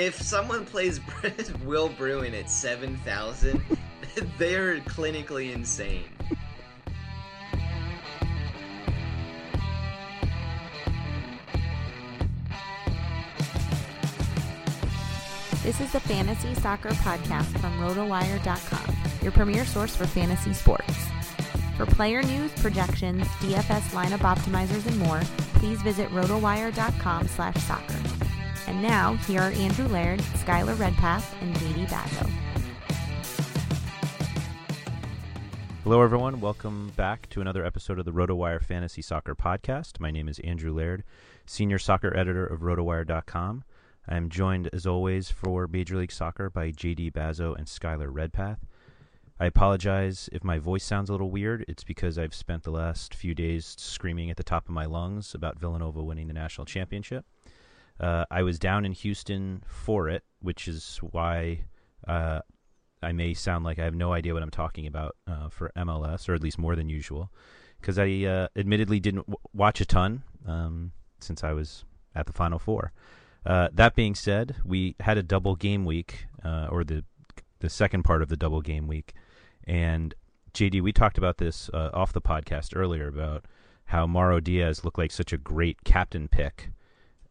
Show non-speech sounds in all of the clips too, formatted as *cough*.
If someone plays *laughs* Will Bruin at 7,000, *laughs* they're clinically insane. This is the Fantasy Soccer Podcast from RotoWire.com, your premier source for fantasy sports. For player news, projections, DFS lineup optimizers, and more, please visit RotoWire.com slash soccer. And now, here are Andrew Laird, Skylar Redpath, and JD Bazo. Hello, everyone. Welcome back to another episode of the RotoWire Fantasy Soccer Podcast. My name is Andrew Laird, Senior Soccer Editor of RotoWire.com. I'm joined, as always, for Major League Soccer by JD Bazo and Skylar Redpath. I apologize if my voice sounds a little weird. It's because I've spent the last few days screaming at the top of my lungs about Villanova winning the national championship. Uh, I was down in Houston for it, which is why uh, I may sound like I have no idea what I'm talking about uh, for MLS, or at least more than usual, because I uh, admittedly didn't w- watch a ton um, since I was at the Final Four. Uh, that being said, we had a double game week, uh, or the the second part of the double game week, and JD, we talked about this off the podcast earlier about how Mauro Diaz looked like such a great captain pick,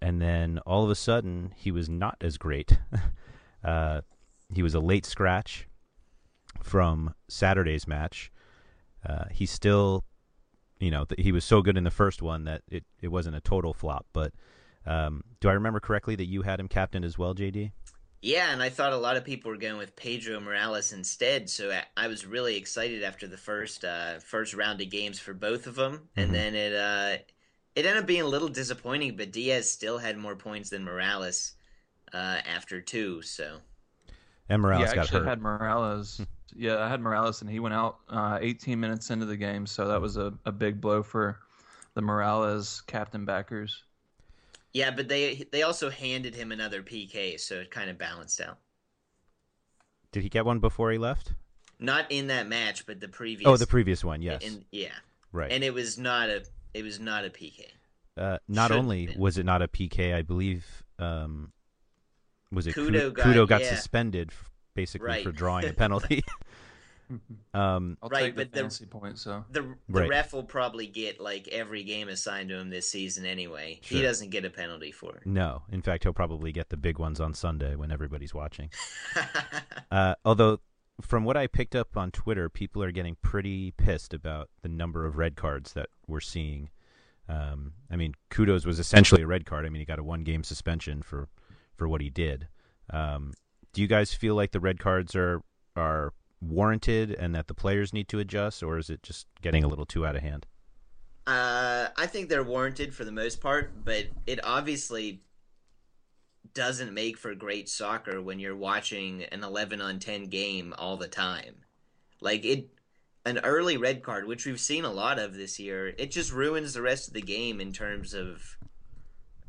and then all of a sudden he was not as great. *laughs* uh, he was a late scratch from Saturday's match. Uh, he still, you know, th- he was so good in the first one that it, it wasn't a total flop. But um, do I remember correctly that you had him captain as well, JD? Yeah, and I thought a lot of people were going with Pedro Morales instead, so I- I was really excited after the first uh, first round of games for both of them, Mhm. and then it uh, it ended up being a little disappointing. But Diaz still had more points than Morales uh, after two, so And Morales yeah, got actually hurt. had Morales. *laughs* yeah, I had Morales, and he went out uh, 18 minutes into the game, so that was a, a big blow for the Morales captain backers. Yeah, but they they also handed him another PK, so it kind of balanced out. Did he get one before he left? Not in that match, but the previous. Oh, the previous one, yes. In, yeah, right. And it was not a it was not a PK. Uh, not Should've only been. was it not a PK, I believe. Um, was it Kudo Kudo, got- Kudo got yeah. suspended basically Right. for drawing a *laughs* penalty? *laughs* um, I'll Right, take the but the- fantasy point. So The the Right. ref will probably get like every game assigned to him this season anyway. He doesn't get a penalty for it. no, in fact, he'll probably get the big ones on Sunday when everybody's watching. *laughs* Uh, although, from what I picked up on Twitter, people are getting pretty pissed about the number of red cards that we're seeing. Um, I mean, Kudos was essentially a red card. I mean, he got a one-game suspension for for what he did. Um, do you guys feel like the red cards are are warranted and that the players need to adjust, or is it just getting a little too out of hand? Uh, I think they're warranted for the most part, but it obviously doesn't make for great soccer when you're watching an 11 on 10 game all the time. Like it an early red card, which we've seen a lot of this year, it just ruins the rest of the game in terms of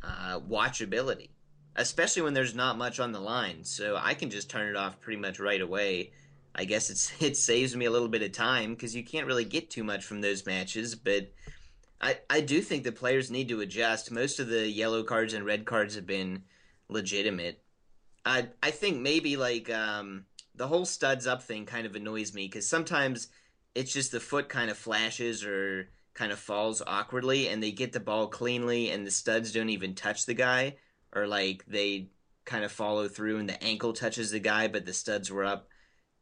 uh, watchability, especially when there's not much on the line. So I can just turn it off pretty much right away. I guess it's *laughs* it saves me a little bit of time because you can't really get too much from those matches, but I, I do think the players need to adjust. Most of the yellow cards and red cards have been legitimate. I I think maybe like um, the whole studs up thing kind of annoys me because sometimes it's just the foot kind of flashes or kind of falls awkwardly and they get the ball cleanly and the studs don't even touch the guy or like they kind of follow through and the ankle touches the guy but the studs were up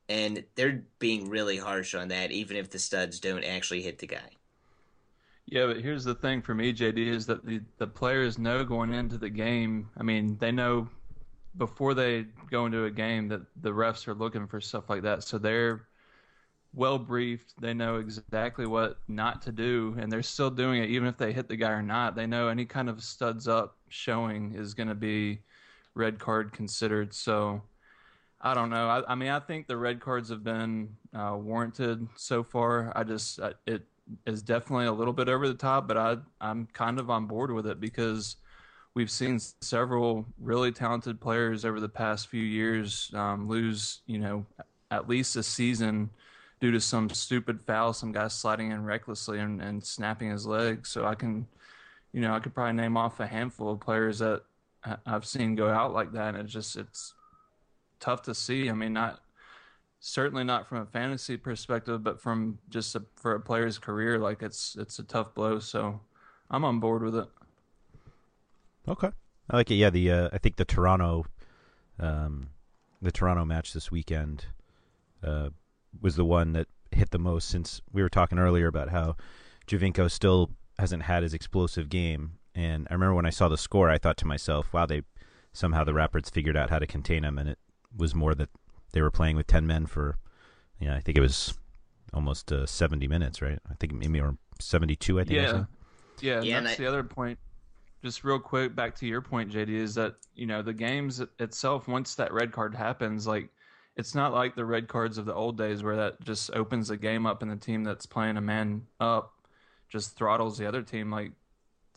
and they're being really harsh on that even if the studs don't actually hit the guy. Yeah, but here's the thing for me, JD, is that the, the players know going into the game. I mean, they know before they go into a game that the refs are looking for stuff like that. So they're well briefed. They know exactly what not to do, and they're still doing it, even if they hit the guy or not. They know any kind of studs up showing is going to be red card considered. So I don't know. I, I mean, I think the red cards have been uh, warranted so far. I just I, it is definitely a little bit over the top, but I I'm kind of on board with it because we've seen several really talented players over the past few years um, lose, you know, at least a season due to some stupid foul, some guy sliding in recklessly and, and snapping his leg. So I can, you know, I could probably name off a handful of players that I- I've seen go out like that, and it's just it's tough to see. I mean, not certainly not from a fantasy perspective, but from just a, for a player's career, like it's it's a tough blow. So I'm on board with it. Okay, I like it. Yeah, the uh, I think the Toronto, um, the Toronto match this weekend, uh, was the one that hit the most. Since we were talking earlier about how Giovinco still hasn't had his explosive game, and I remember when I saw the score, I thought to myself, "Wow, they somehow the Rapids figured out how to contain him," and it was more that they were playing with ten men for, yeah, I think it was almost uh, seventy minutes, right? I think maybe or seventy-two. I think. Yeah, said. yeah. Yeah, that's I- the other point. Just real quick, back to your point, JD, is that you know the games itself. Once that red card happens, like it's not like the red cards of the old days where that just opens the game up and the team that's playing a man up just throttles the other team. Like it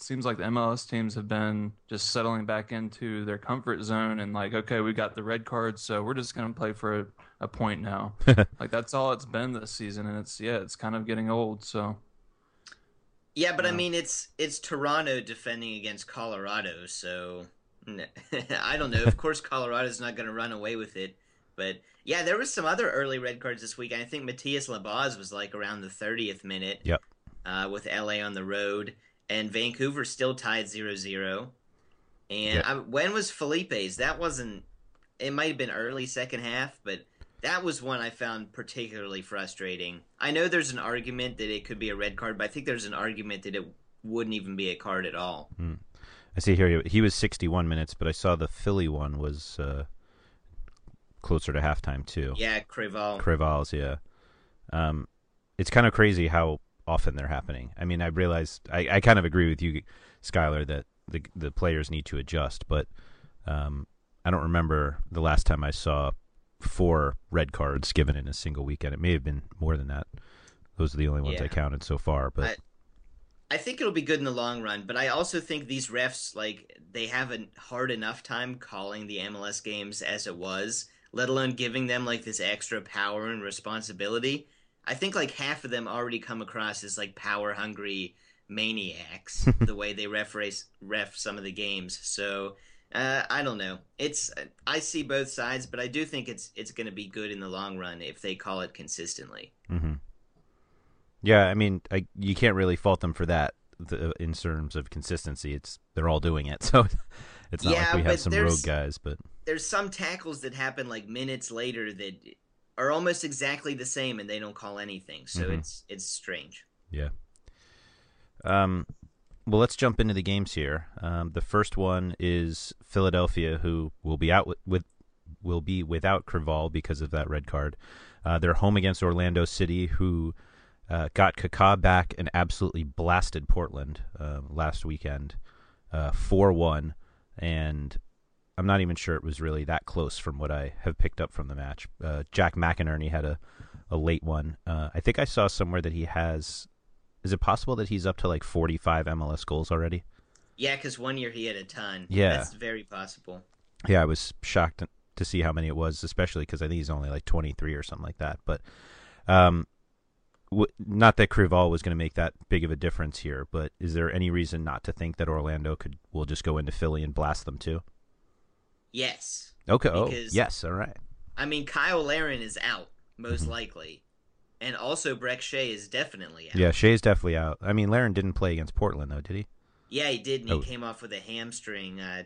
seems like the MLS teams have been just settling back into their comfort zone and like, okay, we got the red cards, so we're just gonna play for a, a point now. *laughs* like that's all it's been this season, and it's yeah, it's kind of getting old. So. Yeah, but I mean, it's it's Toronto defending against Colorado, so *laughs* I don't know. Of course, Colorado's not going to run away with it, but yeah, there was some other early red cards this week. I think Matías Laba's was like around the thirtieth minute. Yep. Uh, with LA on the road, and Vancouver still tied 0-0. And Yeah. I, when was Felipe's? That wasn't. It might have been early second half, but that was one I found particularly frustrating. I know there's an argument that it could be a red card, but I think there's an argument that it wouldn't even be a card at all. I see here he was 61 minutes, but I saw the Philly one was uh, closer to halftime too. Yeah, Creavalle. Creavalle's, yeah. Um, it's kind of crazy how often they're happening. I mean, I realize I, I kind of agree with you, Skylar, that the the players need to adjust, but um, I don't remember the last time I saw four red cards given in a single weekend. It may have been more than that. Those are the only ones Yeah. I counted so far. But I, I think it'll be good in the long run, but I also think these refs like they have a hard enough time calling the MLS games as it was, let alone giving them like this extra power and responsibility. I think like half of them already come across as like power hungry maniacs *laughs* the way they ref race, ref some of the games. So uh, I don't know. It's I see both sides, but I do think it's it's going to be good in the long run if they call it consistently. hmm yeah, I mean, I, you can't really fault them for that the, in terms of consistency. It's they're all doing it, *laughs* so it's not Yeah, like we have some rogue guys. But there's some tackles that happen like minutes later that are almost exactly the same and they don't call anything. So Mhm. it's it's strange. Yeah. Um, well, let's jump into the games here. Um, the first one is Philadelphia, who will be out with, with will be without Creavalle because of that red card. Uh, they're home against Orlando City, who uh, got Kaká back and absolutely blasted Portland uh, last weekend, four one, and I'm not even sure it was really that close from what I have picked up from the match. Uh, Jack McInerney had a a late one. Uh, I think I saw somewhere that he has. Is it possible that he's up to like 45 MLS goals already? Yeah, because one year he had a ton. Yeah. that's very possible. Yeah, I was shocked to see how many it was, especially because I think he's only like 23 or something like that. But, um, w- not that Creavalle was going to make that big of a difference here, but is there any reason not to think that Orlando could will just go into Philly and blast them too? Yes. Okay. Oh, yes. All right. I mean, Kyle Larin is out most Mm-hmm. likely, and also Brek Shea is definitely out. Yeah, Shea's definitely out. I mean, Larin didn't play against Portland though, did he? Yeah, he did, and he Oh. came off with a hamstring. Uh,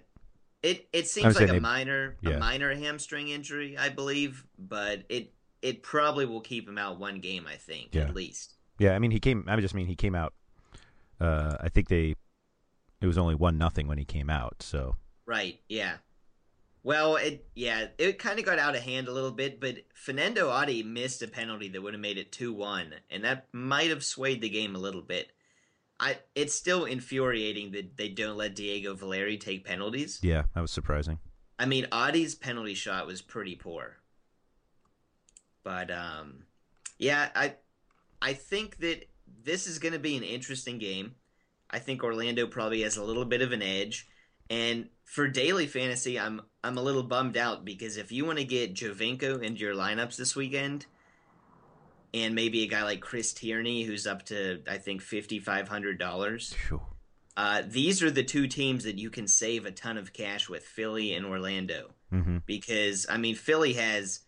it it seems like a they- minor yeah. a minor hamstring injury, I believe, but it it probably will keep him out one game, I think, Yeah. at least. Yeah, I mean he came. I just mean he came out. Uh, I think they. It was only one nothing when he came out. So Right, yeah. Well, it yeah, it kind of got out of hand a little bit, but Fernando Adi missed a penalty that would have made it 2-1, and that might have swayed the game a little bit. I it's still infuriating that they don't let Diego Valeri take penalties. yeah, that was surprising. I mean, Adi's penalty shot was pretty poor. But um yeah, I I think that this is going to be an interesting game. I think Orlando probably has a little bit of an edge. And for daily fantasy, I'm I'm a little bummed out because if you want to get Giovinco into your lineups this weekend, and maybe a guy like Chris Tierney who's up to I think fifty five hundred dollars, uh, these are the two teams that you can save a ton of cash with Philly and Orlando hmm because I mean Philly has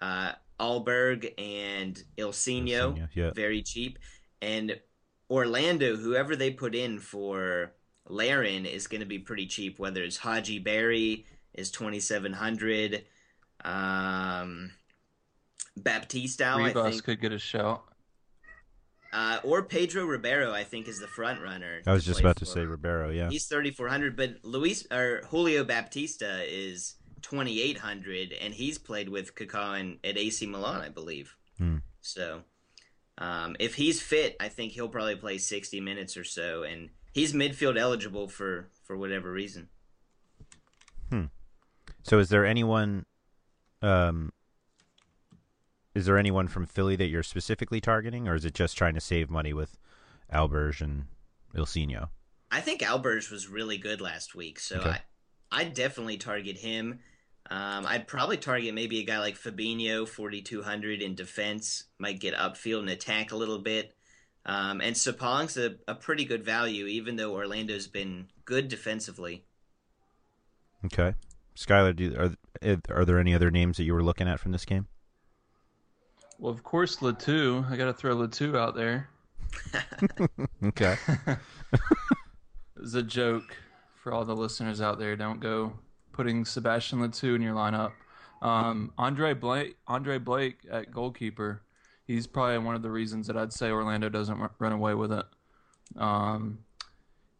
uh, Alberg and Ilsinho, Ilsinho, yeah. very cheap, and Orlando, whoever they put in for Larin is going to be pretty cheap. Whether it's Hadji Barry is twenty seven hundred, um, Baptista, I think, could get a shout. uh, or Pedro Ribeiro, I think is the front runner. I was just play about to say Ribeiro. Yeah. He's thirty four hundred, but Luis or Julio Baptista is twenty eight hundred, and he's played with Kaká and at AC Milan, I believe. Hmm. So, um, if he's fit, I think he'll probably play sixty minutes or so, and he's midfield eligible for for whatever reason. So is there anyone? Um. Is there anyone from Philly that you're specifically targeting, or is it just trying to save money with Alberg and Ilsinho? I think Alberg was really good last week, so Okay. I I'd definitely target him. Um, I'd probably target maybe a guy like Fabinho, forty two hundred in defense, might get upfield and attack a little bit. Um, and Sapong's a, a pretty good value, even though Orlando's been good defensively. Okay. Skylar, do are are there any other names that you were looking at from this game? Well, of course, Le Toux. I got to throw Le Toux out there. *laughs* Okay. *laughs* It's a joke for all the listeners out there. Don't go putting Sebastien Le Toux in your lineup. Um, Andre Blake, Andre Blake at goalkeeper. He's probably one of the reasons that I'd say Orlando doesn't run away with it. Um,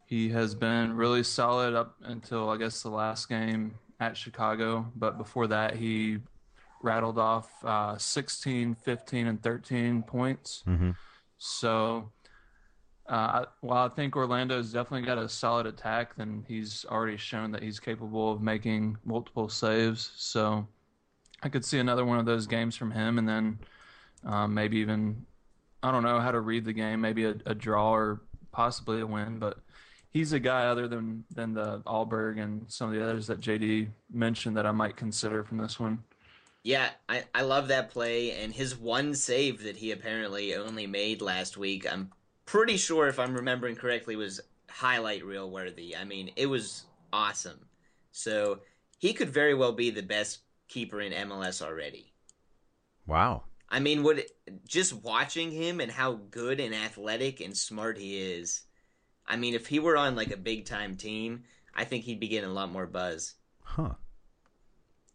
he has been really solid up until I guess the last game at Chicago, but before that he rattled off uh, 16, 15, and 13 points. hmm So, uh, while I think Orlando's definitely got a solid attack, then he's already shown that he's capable of making multiple saves. So, I could see another one of those games from him, and then um, maybe even I don't know how to read the game, maybe a, a, draw or possibly a win. But he's a guy other than than the Alberg and some of the others that JD mentioned that I might consider from this one. Yeah, I, I love that play and his one save that he apparently only made last week. I'm pretty sure if I'm remembering correctly was highlight reel worthy. I mean, it was awesome. So he could very well be the best keeper in MLS already. Wow. I mean, would just watching him and how good and athletic and smart he is. I mean, if he were on like a big time team, I think he'd be getting a lot more buzz. Huh.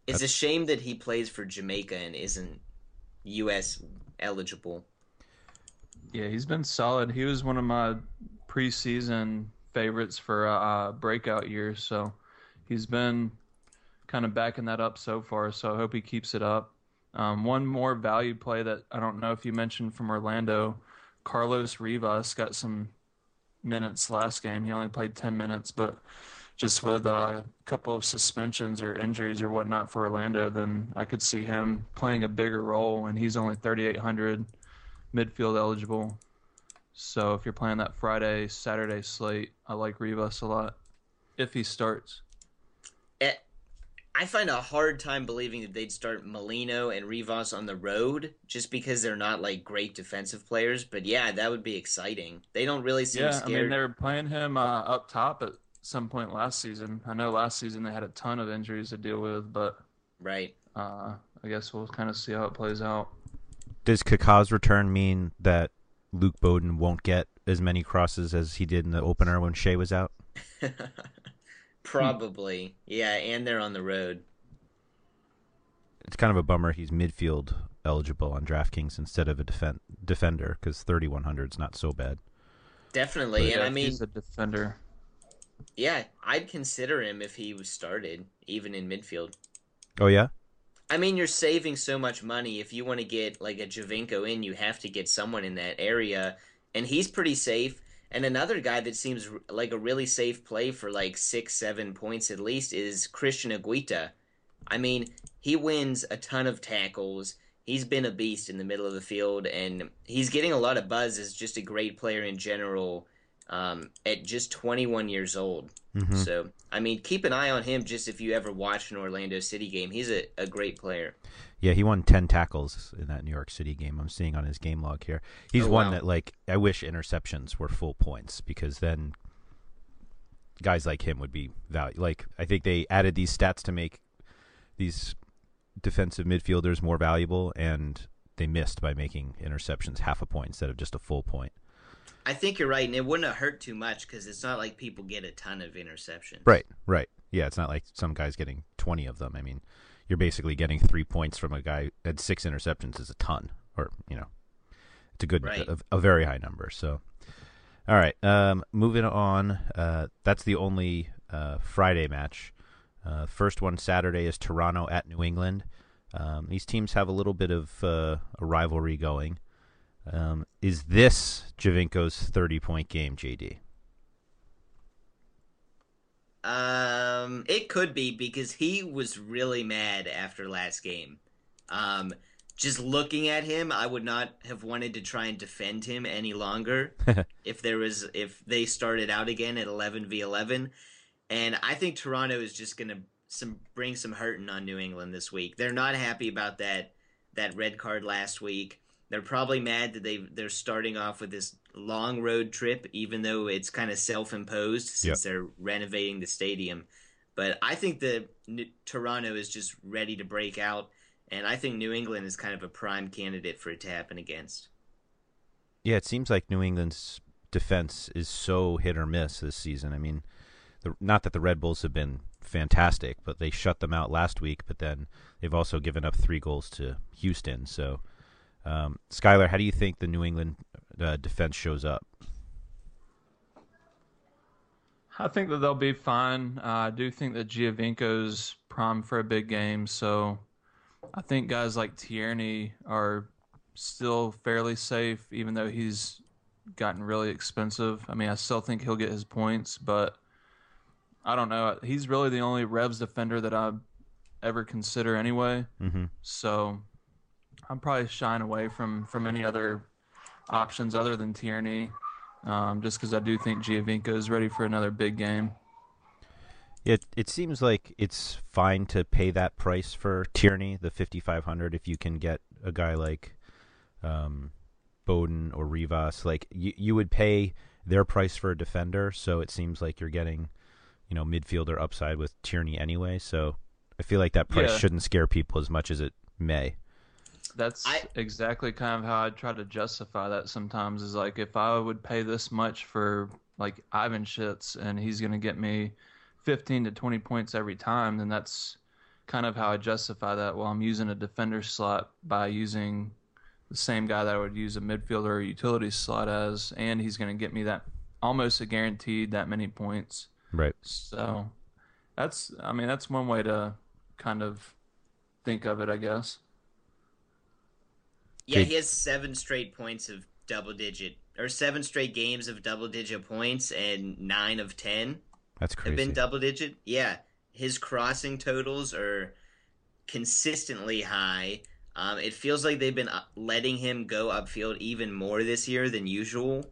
It's That's... a shame that he plays for Jamaica and isn't U.S. eligible. Yeah, he's been solid. He was one of my preseason favorites for a breakout year, so he's been kind of backing that up so far. So I hope he keeps it up. Um, one more value play that I don't know if you mentioned from Orlando, Carlos Rivas got some minutes last game. He only played 10 minutes, but just with a couple of suspensions or injuries or whatnot for Orlando, then I could see him playing a bigger role. And he's only 3,800 midfield eligible. So if you're playing that Friday, Saturday slate, I like Rivas a lot if he starts. Eh, I find a hard time believing that they'd start Molino and Rivas on the road just because they're not like great defensive players. But yeah, that would be exciting. They don't really seem yeah, scared. I mean, they were playing him uh, up top at some point last season. I know last season they had a ton of injuries to deal with, but right. Uh, I guess we'll kind of see how it plays out. Does Kaká's return mean that Luke Boden won't get as many crosses as he did in the opener when Shea was out? *laughs* Hmm. Probably. yeah, and they're on the road. It's kind of a bummer he's midfield eligible on DraftKings instead of a defen- defender because 3100 is not so bad. Definitely, but and I mean he's a defender. Yeah, I'd consider him if he was started even in midfield. Oh yeah. I mean, you're saving so much money. If you want to get like a Giovinco in, you have to get someone in that area, and he's pretty safe. And another guy that seems like a really safe play for like six, seven points at least is Cristian Higuita. I mean, he wins a ton of tackles. He's been a beast in the middle of the field, and he's getting a lot of buzz as just a great player in general um, at just 21 years old. Mm-hmm. So, I mean, keep an eye on him just if you ever watch an Orlando City game. He's a, a great player. Yeah, he won 10 tackles in that New York City game. I'm seeing on his game log here. He's oh, one wow. that, like, I wish interceptions were full points because then guys like him would be value. Like, I think they added these stats to make these defensive midfielders more valuable, and they missed by making interceptions half a point instead of just a full point. I think you're right, and it wouldn't have hurt too much because it's not like people get a ton of interceptions. Right, right. Yeah, it's not like some guys getting 20 of them. I mean, you're basically getting three points from a guy at six interceptions is a ton, or you know, it's a good, right. a, a, very high number. So, all right, um, moving on. Uh, that's the only uh, Friday match. Uh, first one Saturday is Toronto at New England. Um, these teams have a little bit of uh, a rivalry going. Um, is this Giovinco's 30 point game, JD? Um, it could be because he was really mad after last game. Um, just looking at him, I would not have wanted to try and defend him any longer *laughs* if there was if they started out again at 11 v 11. And I think Toronto is just going to some bring some hurting on New England this week. They're not happy about that that red card last week. They're probably mad that they they're starting off with this long road trip, even though it's kind of self imposed since yep. they're renovating the stadium. But I think that Toronto is just ready to break out, and I think New England is kind of a prime candidate for it to happen against. Yeah, it seems like New England's defense is so hit or miss this season. I mean, the, not that the Red Bulls have been fantastic, but they shut them out last week. But then they've also given up three goals to Houston. So, um, Skylar, how do you think the New England uh, defense shows up? I think that they'll be fine. Uh, I do think that Giovinco's prime for a big game, so I think guys like Tierney are still fairly safe, even though he's gotten really expensive. I mean, I still think he'll get his points, but I don't know. He's really the only Revs defender that I ever consider anyway. Mm-hmm. So I'm probably shying away from from any other options other than Tierney, um, just because I do think Giovinco is ready for another big game. It it seems like it's fine to pay that price for Tierney, the fifty five hundred, if you can get a guy like um, Boden or Rivas. Like you you would pay their price for a defender, so it seems like you're getting, you know, midfielder upside with Tierney anyway. So I feel like that price Yeah. shouldn't scare people as much as it may. That's I- exactly kind of how I try to justify that sometimes is like if I would pay this much for like Ivan Schitz and he's going to get me 15 to 20 points every time, then that's kind of how I justify that. Well, I'm using a defender slot by using the same guy that I would use a midfielder or utility slot as, and he's going to get me that almost a guaranteed that many points. Right. So that's, I mean, that's one way to kind of think of it, I guess. Yeah, he has seven straight points of double digit, or seven straight games of double digit points, and nine of ten That's crazy. have been double digit. Yeah, his crossing totals are consistently high. Um, it feels like they've been uh, letting him go upfield even more this year than usual.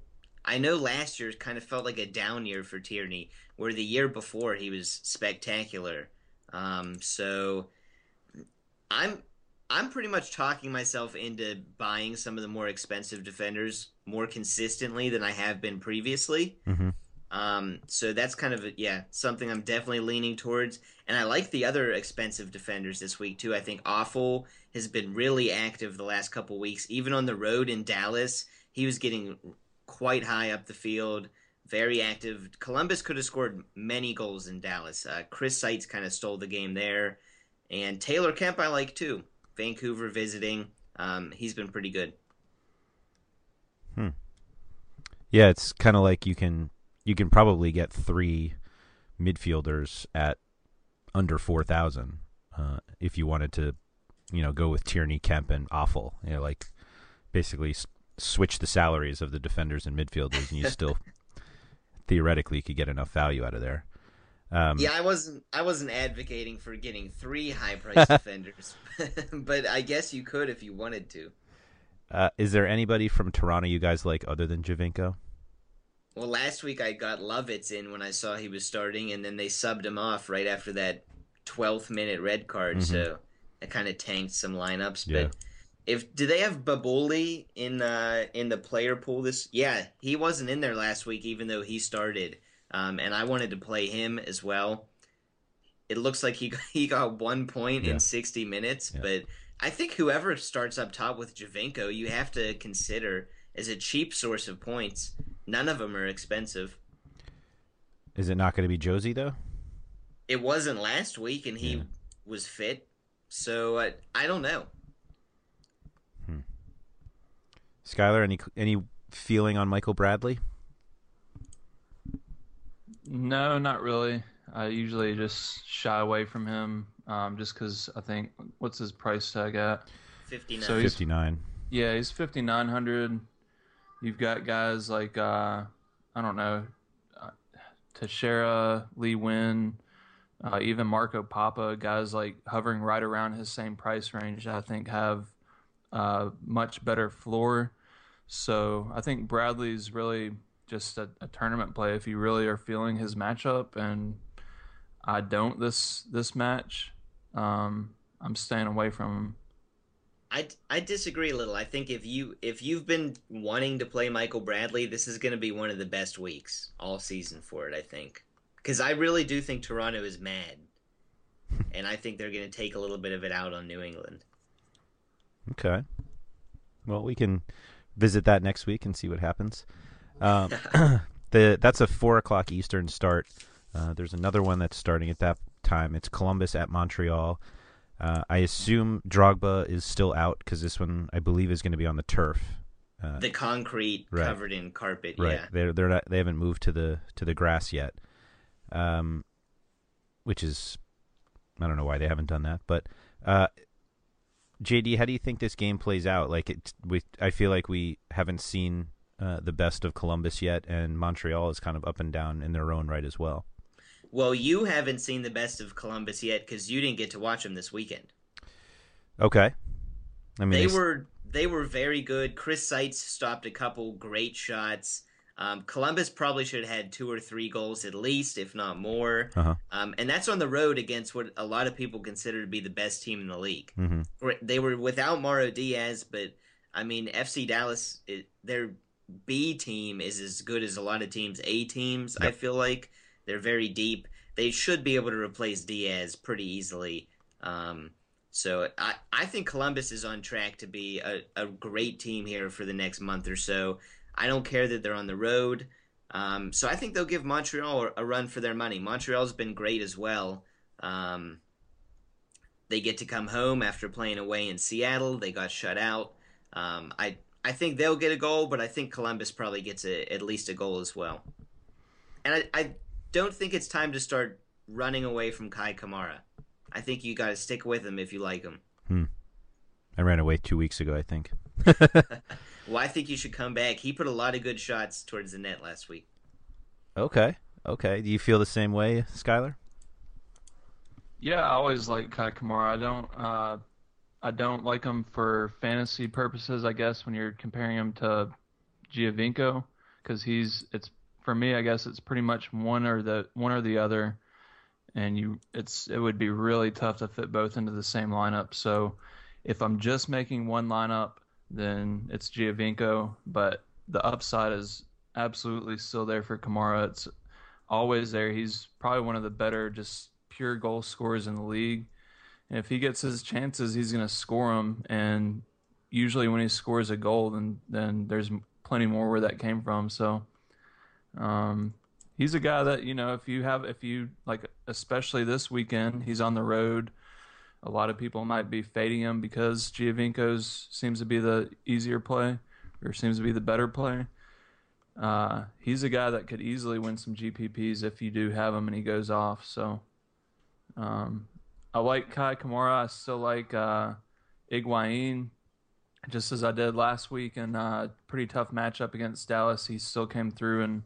I know last year kind of felt like a down year for Tierney, where the year before he was spectacular. Um, so I'm I'm pretty much talking myself into buying some of the more expensive defenders more consistently than I have been previously. hmm Um, so that's kind of a, yeah something I'm definitely leaning towards, and I like the other expensive defenders this week too. I think Afful has been really active the last couple weeks, even on the road in Dallas. He was getting quite high up the field, very active. Columbus could have scored many goals in Dallas. Uh, Chris Seitz kind of stole the game there, and Taylor Kemp I like too. Vancouver visiting, um, he's been pretty good. Hmm. Yeah, it's kind of like you can you can probably get three midfielders at under four thousand uh, if you wanted to, you know, go with Tierney, Kemp, and Afful. You know, like basically s- switch the salaries of the defenders and midfielders, and you *laughs* still theoretically could get enough value out of there. Um, Yeah, I wasn't I wasn't advocating for getting three high price *laughs* defenders, *laughs* but I guess you could if you wanted to. uh, is there anybody from Toronto you guys like other than Giovinco? Well, last week I got Lovitz in when I saw he was starting, and then they subbed him off right after that twelfth minute red card, so it kind of tanked some lineups. Yeah. But if do they have Babouli in uh, in the player pool this? Yeah, he wasn't in there last week, even though he started, um, and I wanted to play him as well. It looks like he *laughs* he got one point Yeah. in sixty minutes, Yeah. but I think whoever starts up top with Giovinco, you have to consider as a cheap source of points. None of them are expensive. Is it not going to be Jozy though? It wasn't last week, and he Yeah. was fit. So uh, I don't know. Skylar, any any feeling on Michael Bradley? No, not really. I usually just shy away from him, um, just because I think what's his price tag at? Fifty nine. So he's- Fifty nine. Yeah, he's fifty nine hundred. You've got guys like uh, I don't know, uh, Teixeira, Lee Nguyen, uh, even Marco Pappa, guys like hovering right around his same price range. I think have uh, much better floor. So I think Bradley's really just a, a tournament play if you really are feeling his matchup, and I don't this this match. Um, I'm staying away from him. I, I disagree a little. I think if you if you've been wanting to play Michael Bradley, this is going to be one of the best weeks all season for it. I think because I really do think Toronto is mad, *laughs* and I think they're going to take a little bit of it out on New England. Okay. Well, we can visit that next week and see what happens. Um, *laughs* *clears throat* the that's a four o'clock Eastern start. Uh, there's another one that's starting at that time. It's Columbus at Montreal. Uh, I assume Drogba is still out because this one I believe is going to be on the turf. Uh, The concrete Right. covered in carpet. right. Yeah. They're they're not they haven't moved to the to the grass yet. Um, which is I don't know why they haven't done that, but uh, JD, how do you think this game plays out? Like it, we, I feel like we haven't seen uh, the best of Columbus yet, and Montreal is kind of up and down in their own right as well. Well, you haven't seen the best of Columbus yet because you didn't get to watch them this weekend. Okay. I mean, they, they were they were very good. Chris Seitz stopped a couple great shots. Um, Columbus probably should have had two or three goals at least, if not more. Uh-huh. Um, and that's on the road against what a lot of people consider to be the best team in the league. Mm-hmm. They were without Mauro Diaz, but I mean, FC Dallas, it, their B team is as good as a lot of teams' A teams. Yep. I feel like they're very deep. They should be able to replace Diaz pretty easily. Um, so I, I think Columbus is on track to be a, a great team here for the next month or so. I don't care that they're on the road. Um, so I think they'll give Montreal a run for their money. Montreal's been great as well. Um, they get to come home after playing away in Seattle. They got shut out. Um, I I think they'll get a goal, but I think Columbus probably gets a, at least a goal as well. And I, I don't think it's time to start running away from Kei Kamara. I think you got to stick with him if you like him. Hmm. I ran away two weeks ago, I think. *laughs* *laughs* well, I think you should come back. He put a lot of good shots towards the net last week. Okay. Okay. Do you feel the same way, Skylar? Yeah, I always like Kei Kamara. I don't. Uh, I don't like him for fantasy purposes. I guess when you're comparing him to Giovinco, because he's it's for me. I guess it's pretty much one or the one or the other, and you it's it would be really tough to fit both into the same lineup. So if I'm just making one lineup, then it's Giovinco. But the upside is absolutely still there for Kamara. It's always there. He's probably one of the better just pure goal scorers in the league. If he gets his chances, he's going to score them. And usually, when he scores a goal, then then there's plenty more where that came from. So, um, he's a guy that you know if you have if you like, especially this weekend, he's on the road. A lot of people might be fading him because Giovinco's seems to be the easier play or seems to be the better play. Uh, he's a guy that could easily win some GPPs if you do have him and he goes off. So, um, I like Kei Kamara. I still like uh, Higuain, just as I did last week in a pretty tough matchup against Dallas. He still came through, and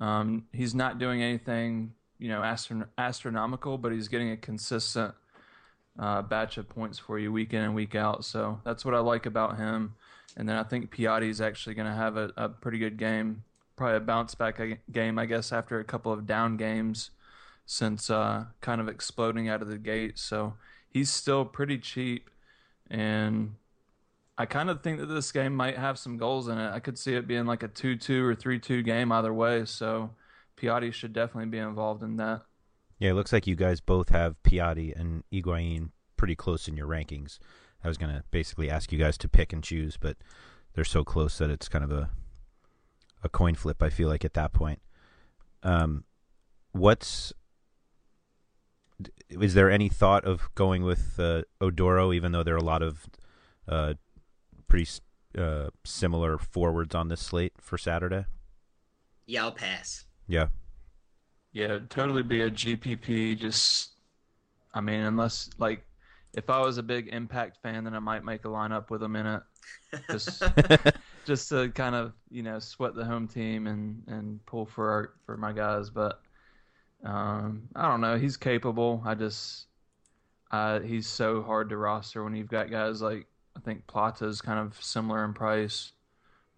um, he's not doing anything, you know, astron- astronomical, but he's getting a consistent uh, batch of points for you week in and week out. So that's what I like about him. And then I think Piatti is actually going to have a, a pretty good game, probably a bounce back game, I guess, after a couple of down games since uh, kind of exploding out of the gate. So he's still pretty cheap, and I kind of think that this game might have some goals in it. I could see it being like a two-two or three-two game either way. So Piatti should definitely be involved in that. Yeah, it looks like you guys both have Piatti and Higuain pretty close in your rankings. I was going to basically ask you guys to pick and choose, but they're so close that it's kind of a a coin flip. I feel like at that point. Um, what's is there any thought of going with uh, Oduro, even though there are a lot of uh, pretty uh, similar forwards on this slate for Saturday? Yeah, I'll pass. Yeah. Yeah, totally be a GPP. Just, I mean, unless like, if I was a big Impact fan, then I might make a lineup with them in it, just *laughs* just to kind of you know sweat the home team and and pull for our, for my guys. But um, I don't know. He's capable. I just, uh, he's so hard to roster when you've got guys like I think Plata's kind of similar in price,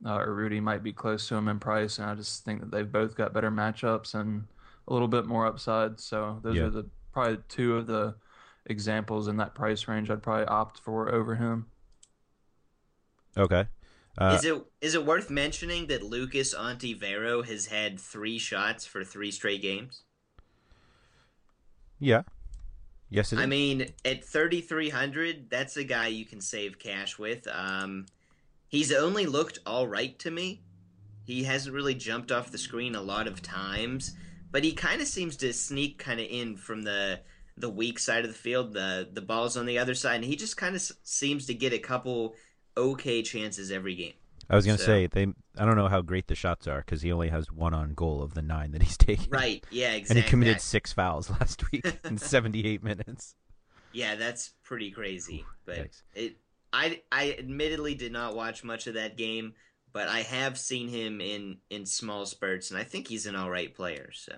uh, or Rudy might be close to him in price, and I just think that they've both got better matchups and a little bit more upside. So those Yeah. are the probably two of the examples in that price range I'd probably opt for over him. Okay. Uh, is it is it worth mentioning that Lucas Ontivero has had three shots for three straight games? Yeah. Yes, it is. I mean, at 3,300, that's a guy you can save cash with. Um, he's only looked all right to me. He hasn't really jumped off the screen a lot of times, but he kind of seems to sneak kind of in from the the weak side of the field. The the ball's on the other side, and he just kind of s- seems to get a couple okay chances every game. I was going to so- say they. I don't know how great the shots are because he only has one on goal of the nine that he's *laughs* taken. Right? Yeah, Exactly. And he committed six fouls *laughs* last week in *laughs* 78 minutes. Yeah, that's pretty crazy. But Yikes. it, I, I admittedly did not watch much of that game, but I have seen him in in small spurts, and I think he's an all right player. So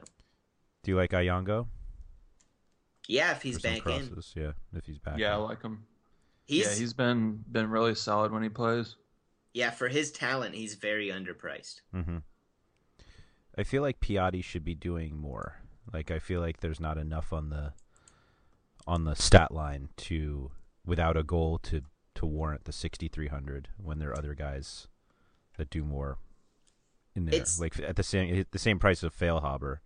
Do you like Oyongo? Yeah, if he's For some back in. Yeah, if he's back. Yeah, I like him. He's yeah, he's been been really solid when he plays. Yeah, for his talent, he's very underpriced. Mm-hmm. I feel like Piatti should be doing more. Like I feel like there's not enough on the on the stat line to without a goal to to warrant the 6300 when there are other guys that do more in there. It's- like at the same the same price of Feilhaber.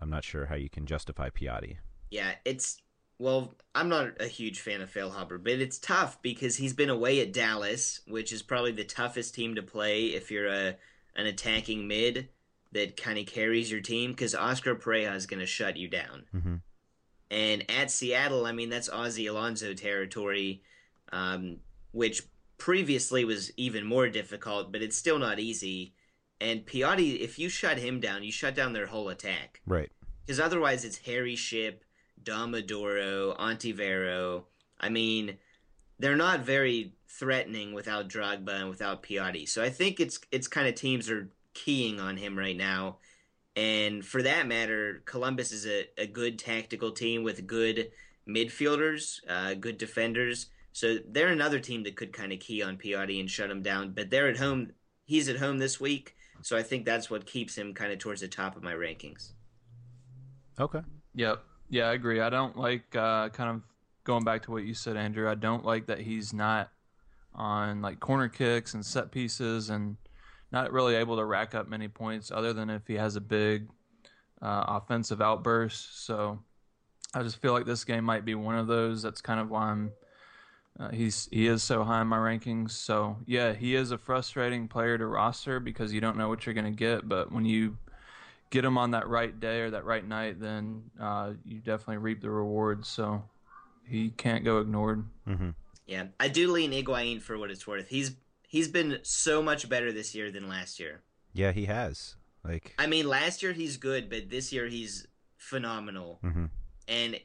I'm not sure how you can justify Piatti. Yeah, it's well, I'm not a huge fan of Feilhaber, but it's tough because he's been away at Dallas, which is probably the toughest team to play if you're a an attacking mid that kind of carries your team because Oscar Pareja is going to shut you down. Mm-hmm. And at Seattle, I mean that's Ozzie Alonso territory, um, which previously was even more difficult, but it's still not easy. And Piatti, if you shut him down, you shut down their whole attack Right. because otherwise it's Harry Shipp, Domadoro, Ontivero. I mean, they're not very threatening without Drogba and without Piatti. So I think it's it's kind of teams are keying on him right now. And for that matter, Columbus is a, a good tactical team with good midfielders, uh, good defenders. So they're another team that could kind of key on Piatti and shut him down. But they're at home. He's at home this week. So I think that's what keeps him kind of towards the top of my rankings. Okay. Yep. Yeah, I agree. I don't like uh, kind of going back to what you said, Andrew. I don't like that he's not on like corner kicks and set pieces and not really able to rack up many points other than if he has a big uh, offensive outburst. So I just feel like this game might be one of those. That's kind of why I'm. Uh, he's he is so high in my rankings. So yeah, he is a frustrating player to roster because you don't know what you're going to get. But when you get him on that right day or that right night, then uh, you definitely reap the rewards. So he can't go ignored. Mm-hmm. Yeah, I do lean Higuain for what it's worth. He's he's been so much better this year than last year. Yeah, he has. Like. I mean, last year he's good, but this year he's phenomenal. Mm-hmm. And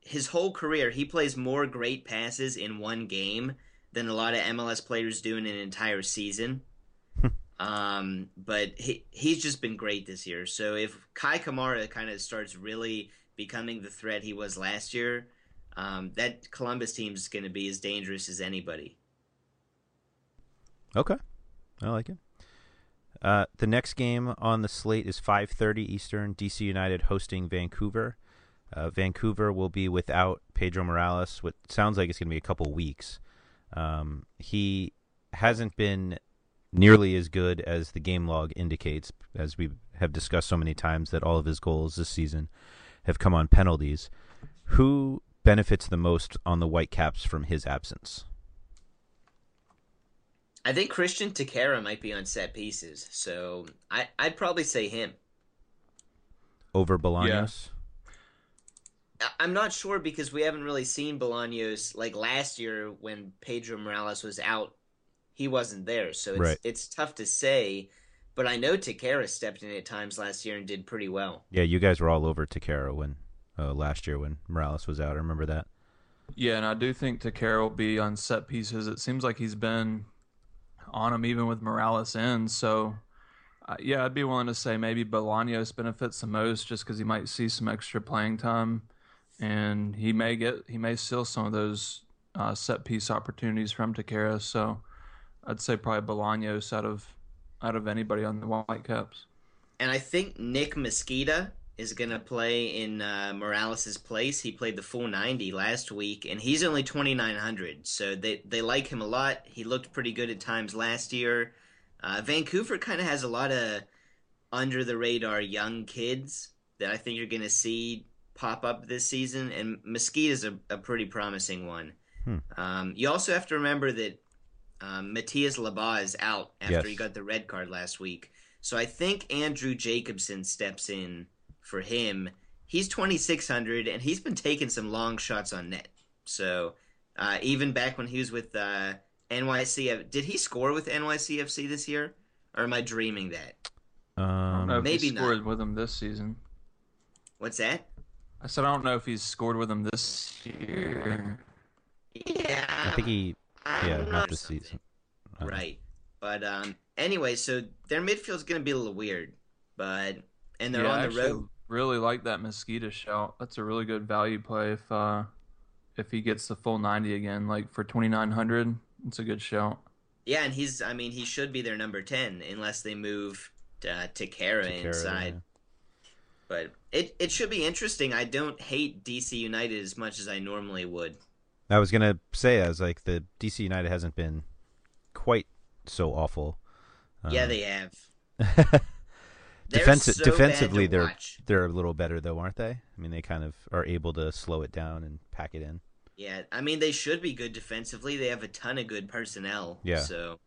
his whole career, he plays more great passes in one game than a lot of MLS players do in an entire season. Um, but he he's just been great this year. So if Kei Kamara kind of starts really becoming the threat he was last year, um, that Columbus team is going to be as dangerous as anybody. Okay, I like it. Uh, the next game on the slate is 5:30 Eastern. DC United hosting Vancouver. Uh, Vancouver will be without Pedro Morales. What sounds like it's going to be a couple weeks. Um, he hasn't been nearly as good as the game log indicates, as we have discussed so many times that all of his goals this season have come on penalties. Who benefits the most on the Whitecaps from his absence? I think Cristian Techera might be on set pieces, so I I'd probably say him. Over Bolaños? I- I'm not sure because we haven't really seen Bolaños like last year when Pedro Morales was out. He wasn't there, so it's Right. it's tough to say. But I know Techera stepped in at times last year and did pretty well. Yeah, you guys were all over Techera when uh, last year when Morales was out. I remember that. Yeah, and I do think Techera will be on set pieces. It seems like he's been on him even with Morales in. So, uh, yeah, I'd be willing to say maybe Bolaños benefits the most just because he might see some extra playing time, and he may get he may steal some of those uh, set piece opportunities from Techera. So, I'd say probably Bolaños out of out of anybody on the Whitecaps. And I think Nick Mezquida is going to play in uh, Morales' place. He played the full 90 last week, and he's only 2,900. So they, they like him a lot. He looked pretty good at times last year. Uh, Vancouver kind of has a lot of under the radar young kids that I think you're going to see pop up this season, and Mezquida's a, a pretty promising one. Hmm. Um, you also have to remember that um, Matías Laba is out after Yes. he got the red card last week. So I think Andrew Jacobson steps in for him. He's 2,600, and he's been taking some long shots on net. So uh, even back when he was with uh, NYCF, did he score with NYCFC this year? Or am I dreaming that? I don't Um, know if maybe he not. scored with him this season. What's that? I said I don't know if he's scored with him this year. Yeah. I think he, I yeah, don't know. not this season. Right. But um anyway, so their midfield's gonna be a little weird. But and they're Yeah, on the actually, road. really like that Mezquida shout. That's a really good value play if uh, if he gets the full ninety again, like for twenty nine hundred. It's a good shout. Yeah, and he's I mean he should be their number ten unless they move uh, Kara inside. Yeah. But it it should be interesting. I don't hate DC United as much as I normally would. I was gonna say I was like the DC United hasn't been quite so awful. Yeah, um, they have. *laughs* Defensi- so defensively, they're watch. they're a little better though, aren't they? I mean, they kind of are able to slow it down and pack it in. Yeah, I mean they should be good defensively. They have a ton of good personnel. Yeah. So,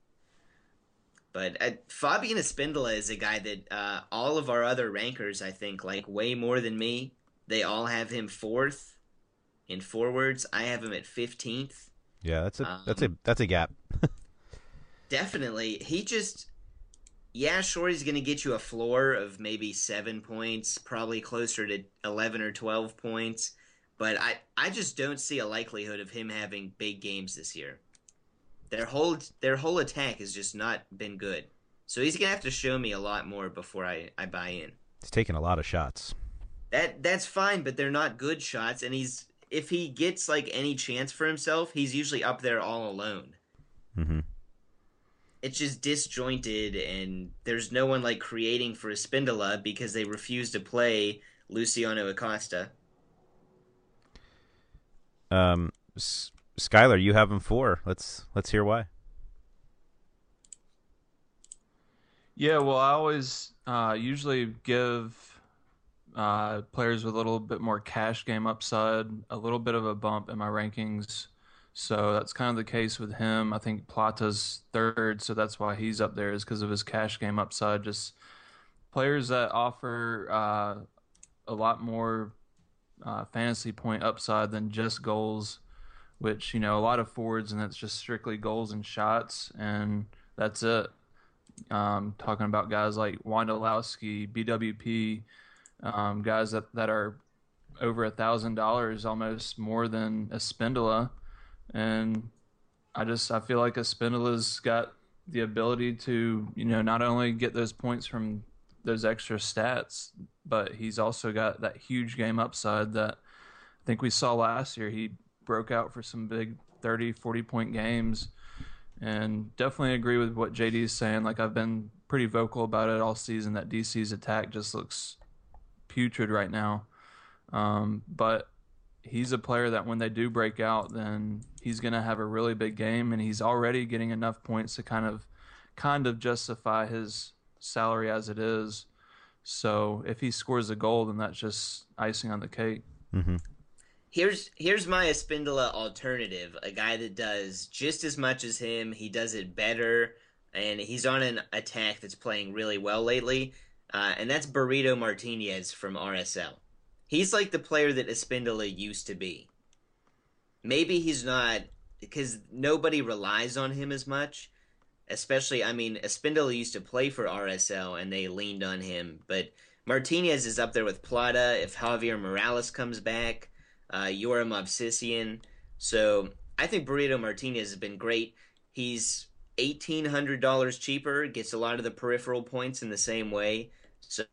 but uh, Fabian Espindola is a guy that uh, all of our other rankers, I think, like way more than me. They all have him fourth in forwards. I have him at fifteenth. Yeah, that's a um, that's a that's a gap. *laughs* definitely, he just yeah, sure, he's going to get you a floor of maybe seven points, probably closer to 11 or 12 points. But I, I just don't see a likelihood of him having big games this year. Their whole their whole attack has just not been good. So he's gonna have to show me a lot more before I, I buy in. He's taking a lot of shots. That that's fine, but they're not good shots, and he's if he gets like any chance for himself, he's usually up there all alone. Mm-hmm it's just disjointed and there's no one like creating for Espindola because they refuse to play Luciano Acosta. Um, S- Skylar, you have him four. Let's let's hear why. Yeah, well, I always uh, usually give uh, players with a little bit more cash game upside a little bit of a bump in my rankings so that's kind of the case with him. I think Plata's third, so that's why he's up there is because of his cash game upside. Just players that offer uh, a lot more uh, fantasy point upside than just goals, which you know a lot of forwards and that's just strictly goals and shots, and that's it. Um, talking about guys like Wondolowski, BWP, um, guys that, that are over a thousand dollars, almost more than a Espindola and I just I feel like a Espindola's got the ability to you know not only get those points from those extra stats, but he's also got that huge game upside that I think we saw last year. He broke out for some big 30, 40 point games. And definitely agree with what JD is saying. Like I've been pretty vocal about it all season that DC's attack just looks putrid right now. Um, but he's a player that when they do break out, then he's going to have a really big game, and he's already getting enough points to kind of, kind of justify his salary as it is. So if he scores a goal, then that's just icing on the cake. Mm-hmm. Here's here's my Espindola alternative, a guy that does just as much as him. He does it better, and he's on an attack that's playing really well lately. Uh, and that's Burrito Martinez from RSL. He's like the player that Espindola used to be. Maybe he's not because nobody relies on him as much. Especially, I mean, Espindola used to play for RSL and they leaned on him, but Martinez is up there with Plata. If Javier Morales comes back, uh, Yura Movsisyan. So I think Burrito Martinez has been great. He's eighteen hundred dollars cheaper, gets a lot of the peripheral points in the same way. So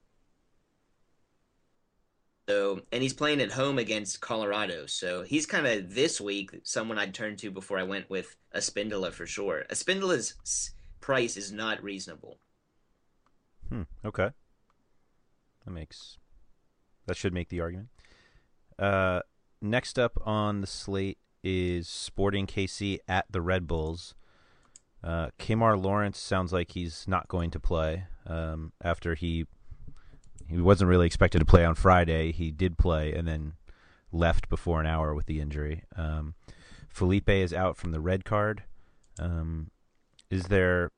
so, and he's playing at home against Colorado. So he's kind of this week someone I'd turn to before I went with Espindola for sure. Espindola's price is not reasonable. Hmm. Okay. That makes that should make the argument. Uh, next up on the slate is Sporting KC at the Red Bulls. Uh, Kemar Lawrence sounds like he's not going to play um, after he he wasn't really expected to play on Friday. He did play and then left before an hour with the injury. Um, Felipe is out from the red card. Um, is there?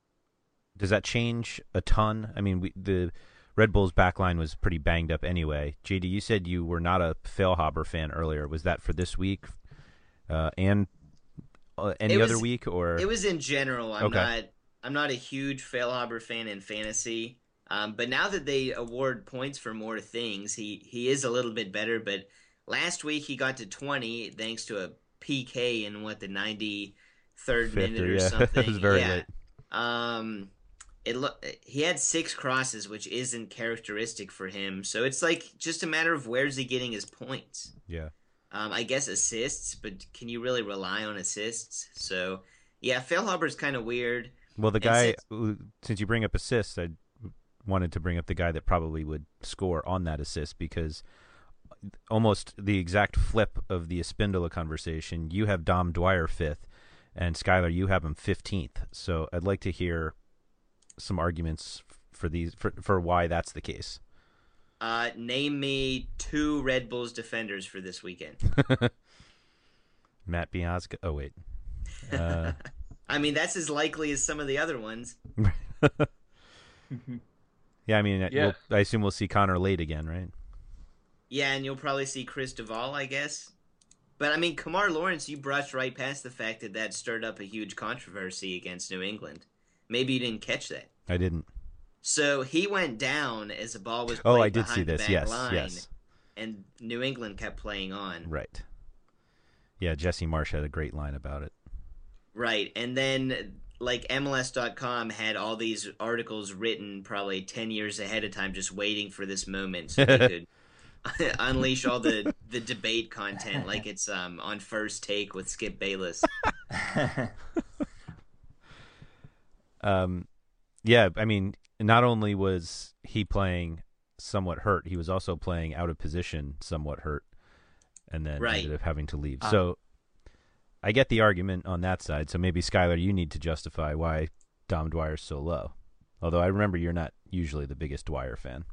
Does that change a ton? I mean, we, the Red Bulls backline was pretty banged up anyway. JD, you said you were not a Feilhaber fan earlier. Was that for this week uh, and uh, any was, other week, or it was in general? I'm okay. not. I'm not a huge Feilhaber fan in fantasy. Um, but now that they award points for more things, he, he is a little bit better. But last week he got to 20 thanks to a PK in what the 93rd minute or yeah. something. *laughs* it was very yeah. late. Um, it look he had six crosses, which isn't characteristic for him. So it's like just a matter of where's he getting his points. Yeah. Um, I guess assists, but can you really rely on assists? So yeah, Feilhaber's kind of weird. Well, the guy, since- since you bring up assists, I wanted to bring up the guy that probably would score on that assist because almost the exact flip of the Espindola conversation. You have Dom Dwyer fifth, and Skylar, you have him fifteenth. So I'd like to hear some arguments for these for for why that's the case. Uh, name me two Red Bulls defenders for this weekend. *laughs* *laughs* Matt Miazga. Oh wait. Uh, *laughs* I mean, that's as likely as some of the other ones. Yeah, I mean, uh, Yeah. we'll- I assume we'll see Connor Lade again, right? Yeah, and you'll probably see Chris Duvall, I guess. But I mean, Kemar Lawrence, you brushed right past the fact that that stirred up a huge controversy against New England. Maybe you didn't catch that. I didn't. So he went down as the ball was. Oh, I did see this. Yes, line, yes. And New England kept playing on. Right. Yeah, Jesse Marsch had a great line about it. Right. And then like MLS.com had all these articles written probably 10 years ahead of time just waiting for this moment so they could *laughs* *laughs* unleash all the *laughs* the debate content like it's um on first take with Skip Bayless. Um, yeah, I mean, not only was he playing somewhat hurt, he was also playing out of position, somewhat hurt, and then Right. ended up having to leave. Ah. so I get the argument on that side. So maybe Skylar, you need to justify why Dom Dwyer's so low. Although I remember you're not usually the biggest Dwyer fan.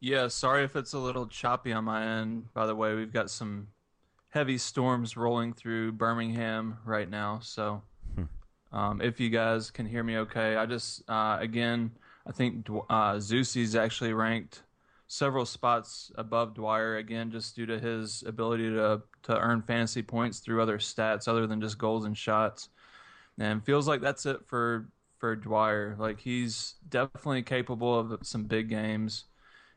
Yeah, sorry if it's a little choppy on my end. By the way, we've got some heavy storms rolling through Birmingham right now. So, um, if you guys can hear me okay, I just, uh, again, I think uh, Zusi's actually ranked several spots above Dwyer, again, just due to his ability to, to earn fantasy points through other stats other than just goals and shots. And feels like that's it for, for Dwyer. Like, he's definitely capable of some big games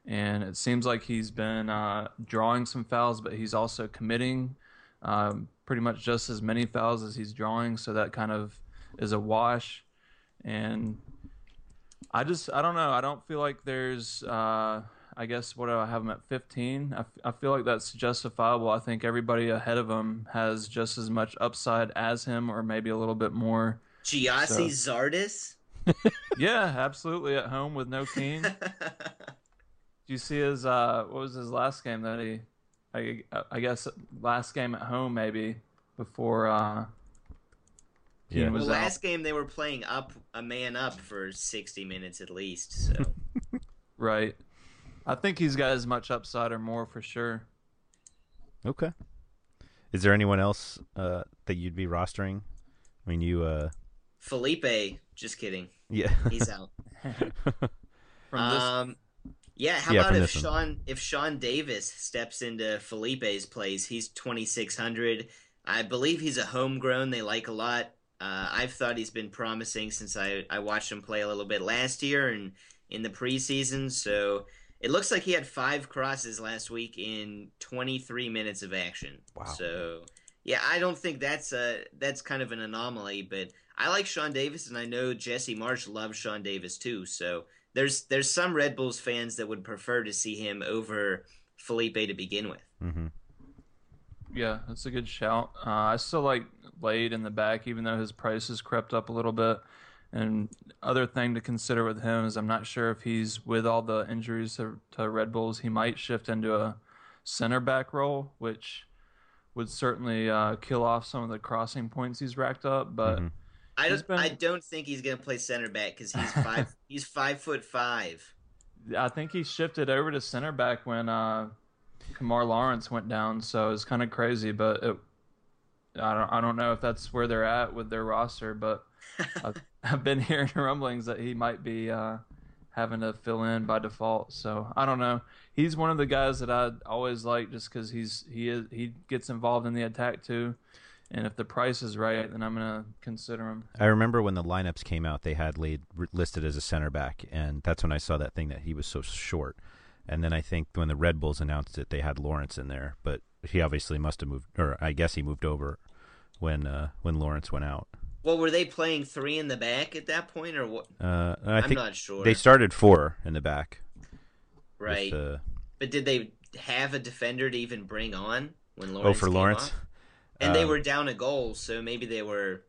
and it seems like he's been uh, drawing some fouls, but he's also committing um, pretty much just as many fouls as he's drawing. So that kind of is a wash. And I just I don't know. I don't feel like there's. Uh, I guess what do I have him at 15? I, f- I feel like that's justifiable. I think everybody ahead of him has just as much upside as him, or maybe a little bit more. Gyasi So- Zardes? *laughs* Yeah, absolutely at home with no Keane. *laughs* Do you see his uh what was his last game that he I, I guess last game at home maybe before uh Keane Yeah. was well, out. last game they were playing up a man up for 60 minutes at least. So *laughs* Right. I think he's got as much upside or more for sure. Okay. Is there anyone else uh, that you'd be rostering? I mean, you. Uh, Felipe, just kidding. yeah. He's *laughs* out. *laughs* From this Um, yeah, how Yeah, about from if this one. Sean if Sean Davis steps into Felipe's place? He's twenty six hundred. I believe he's a homegrown. They like a lot. Uh, I've thought he's been promising since I I watched him play a little bit last year and in the preseason. So it looks like he had five crosses last week in twenty three minutes of action. Wow. So yeah, I don't think that's a that's kind of an anomaly, but I like Sean Davis, and I know Jesse Marsch loves Sean Davis too. So there's there's some Red Bulls fans that would prefer to see him over Felipe to begin with. hmm Yeah, that's a good shout. Uh, I still like Lade in the back, even though his price has crept up a little bit. And other thing to consider with him is I'm not sure if he's with all the injuries to, to Red Bulls, he might shift into a center back role, which would certainly uh, kill off some of the crossing points he's racked up. But Mhm. I He's don't been- I don't think he's gonna play center back because he's five *laughs* he's five foot five. I think he shifted over to center back when uh, Kemar Lawrence went down, so it's kind of crazy. But it, I don't, I don't know if that's where they're at with their roster. But *laughs* I've, *laughs* I've been hearing *laughs* rumblings that he might be uh, having to fill in by default. So I don't know. He's one of the guys that I always like, just because he's he is he gets involved in the attack too. And if the price is right, then I'm gonna consider him. I remember when the lineups came out, they had r- listed as a center back, and that's when I saw that thing that he was so short. And then I think when the Red Bulls announced it, they had Lawrence in there, but he obviously must have moved, or I guess he moved over when uh, when Lawrence went out. Well, were they playing three in the back at that point, or what? Uh, I I'm think not sure. They started four in the back. with right. But did they have a defender to even bring on when Lawrence? oh, for Lawrence. off? And they Um, were down a goal, so maybe they were.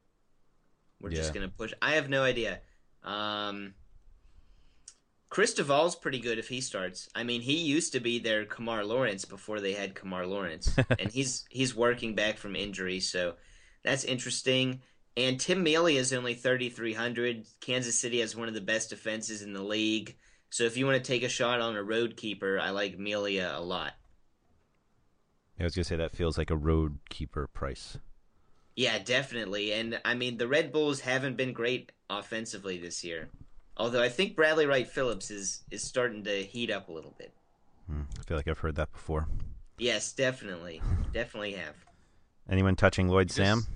We're just gonna push. I have no idea. Um, Chris Duvall's pretty good if he starts. I mean, he used to be their Kemar Lawrence before they had Kemar Lawrence, *laughs* and he's he's working back from injury, so that's interesting. And Tim Melia is only thirty three hundred. Kansas City has one of the best defenses in the league, so if you want to take a shot on a road keeper, I like Melia a lot. I was gonna say that feels like a road keeper price. Yeah, definitely. And I mean, the Red Bulls haven't been great offensively this year. Although I think Bradley Wright Phillips is is starting to heat up a little bit. Hmm, I feel like I've heard that before. Yes, definitely. definitely have. Anyone touching Lloyd Just- Sam?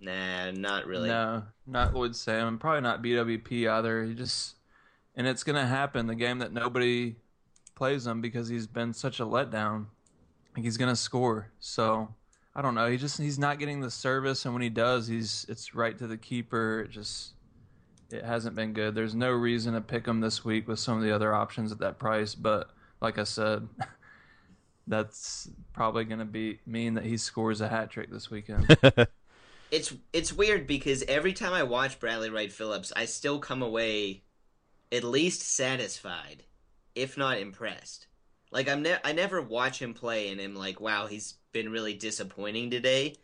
Nah, not really. No, not Lloyd Sam, and probably not BWP either. He just, and it's gonna happen. The game that nobody plays him because he's been such a letdown. Like he's gonna score. So I don't know. He just he's not getting the service, and when he does, he's it's right to the keeper. It just it hasn't been good. There's no reason to pick him this week with some of the other options at that price. But like I said, *laughs* that's probably gonna be mean that he scores a hat trick this weekend. *laughs* It's it's weird because every time I watch Bradley Wright Phillips, I still come away at least satisfied, if not impressed. Like I'm ne- I never watch him play and am like, wow, he's been really disappointing today.